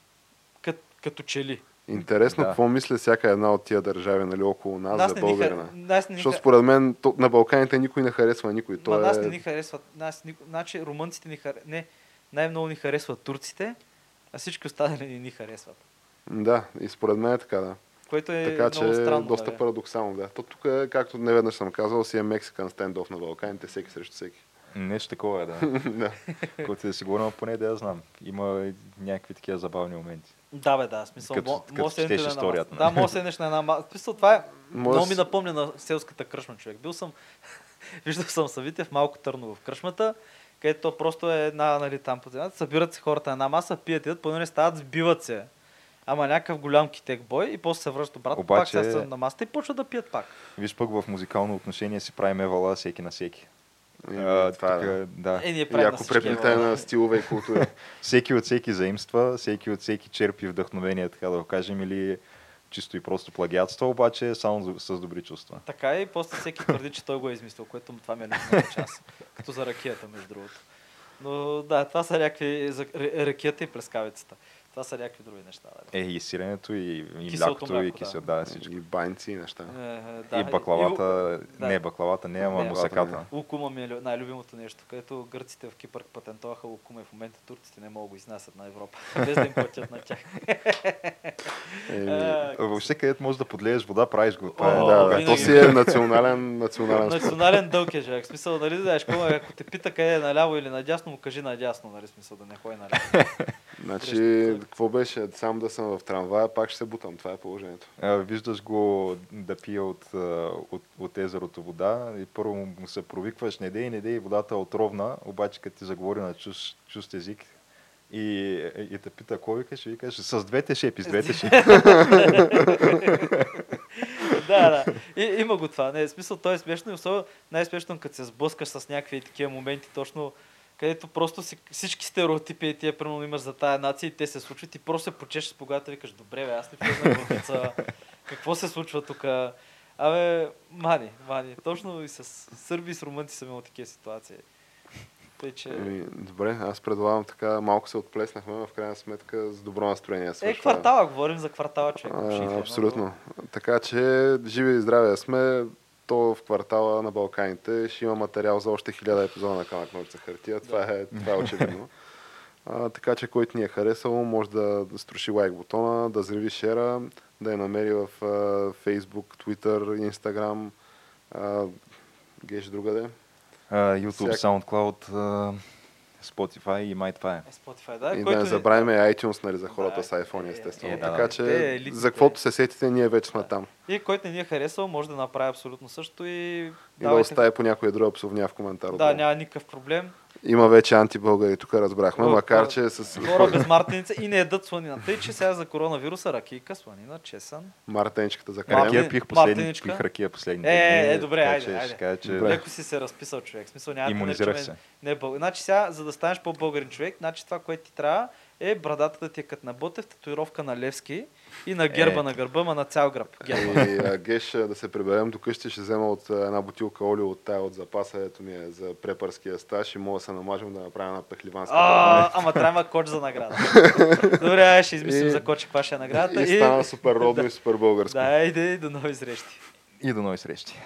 Кът, като че ли. Интересно Да. какво мисля всяка една от тия държави нали, около нас Нас за ни българина. ни Защото според мен то, на Балканите никой не харесва никой. Ма То нас е... не ни харесват. Нас, ни, значи румънците ни харесват. Не, най-много ни харесват турците, а всички останали не ни харесват. Да, и според мен е така, да. Което е така че много е странно. доста нали? парадоксално, да. То тук, както неведнъж съм казал, си е Мексикан стендов на Балканите, всеки срещу всеки. Нещо такова е, да. [laughs] да. Който да си говорим, поне да я знам. Има някакви такива забавни моменти. Да, бе, да. Смисъл, Като- мо- като да четеш на историята, маса. нали? Да, може да седнеш на една маса. Смисъл, това е... Може Много да ми напомня на селската кръшма човек. Бил съм... [laughs] Виждал съм Савите в Малко Търново в кръшмата, където то просто е една, нали, там по земята. Събират се хората на една маса, пият, ядат, по стават, сбиват се. Ама някакъв голям китек бой и после се връщат обратно, пак Обаче- се на масата и почват да пият пак. Виж пък в музикално отношение си правим евала всеки на всеки. И, А, това тук, е. да. Е, ние правим на Яко Европа. на стилове и култури. [laughs] Всеки от всеки заимства, всеки от всеки черпи вдъхновение, така да го кажем, или чисто и просто плагиатства, обаче само с добри чувства. Така е, и после всеки твърди, че той го е измислил, което това ми е любимата [laughs] част. Като за ракията, между другото. Но да, това са някакви... За ракията и прескавицата. Това са някакви други неща. Нали? Е, и сиренето, и, и млякото, и мляко, кисел, да. да, всичко. И баници и неща. Е, е, да, и баклавата, да. не баклавата, не, ама мусаката. Лукума ми е лю- най-любимото нещо, където гърците в Кипър патентоваха лукума и в момента турците не могат да го изнасят на Европа, [laughs] без да им платят на тях. Еми, А, А, Въобще, където можеш да подлееш вода, правиш го. Е, да, то си е национален, национален. Национален дълг е, човек. Смисъл, нали, знаеш, какво е, ако те пита къде е наляво или надясно, му кажи надясно, нали, смисъл да не ходи наляво. [laughs] Значи, какво беше? Сам да съм в трамвая, пак ще се бутам. Това е положението. А, Виждаш го да пие от, от, от езерото вода и първо му се провикваш, не дей, не дей, водата е отровна, обаче като ти заговори на чуж, чуст език и, и те пита, кой викаш, и викаш, с двете шепи, с двете шепи. [laughs] да, да. И, има го това. Не, смисъл, то е смешно и особено най-смешно, като се сблъскаш с някакви такива моменти, точно където просто си, всички стереотипи и тия, примерно, имаш за тая нация и те се случват и просто се почешеш по главата и викаш, добре, бе, аз ли влезнах в какво се случва тук? Абе, мани, мани. Точно и с сърби и с румънци съм имал такива ситуации. Тъй, че... Еми, добре, аз предлагам така, малко се отплеснахме, в крайна сметка с добро настроение. Е, свършва. квартала, говорим за квартала, човек. А, абсолютно. Така че, живи и здраве сме. То в квартала на Балканите ще има материал за още хиляда епизода на Камък Ножица хартия. Това е, това е очевидно. А, така че, който ни е харесал, може да, струши лайк бутона, да взриви шера, да я намери в а, Facebook, Twitter, Instagram, а, геш другаде. YouTube, Всяк- SoundCloud, Spotify и май това е. Е, Spotify, да. и да който не ни- забравяме iTunes нали, за хората Да, с iPhone, е, естествено. е, да, така да. че, Те, за каквото се сетите, ние вече сме Да. там. И който не ни е харесал, може да направи абсолютно също и И да остави по някоя друга псовня в коментар. Да, отдолу. няма никакъв проблем. Има вече антибългари, тук разбрахме, О, макар че с Хора без мартеница и не едат сланина. Тъй, че сега за коронавируса ракийка, сланина, чесън. мартенчката за крем. Ракия пих последни, пих ракия последните Е, дни, е, добре, айде, че айде. кажа, че. Леко си се разписал човек. Смисъл, няма имунизирах се. Не, бъл... Значи сега, за да станеш по-българин човек, значи това, което ти трябва е брадата да ти е като на Ботев, татуировка на Левски и на герба Е. на гърба, ма на цял гръб. Герба. И а, Геш, а, да се приберем до къщи, ще взема от една бутилка олио от тая от запаса, ето ми е за препърския стаж и мога да се намажем да направя една пехливанска А, ама трябва коч за награда. [laughs] Добре, ай, ще измислим И- за коч каква ще е наградата. И стана супер родно и супер българско. Да, айде, до нови срещи. И до нови срещи.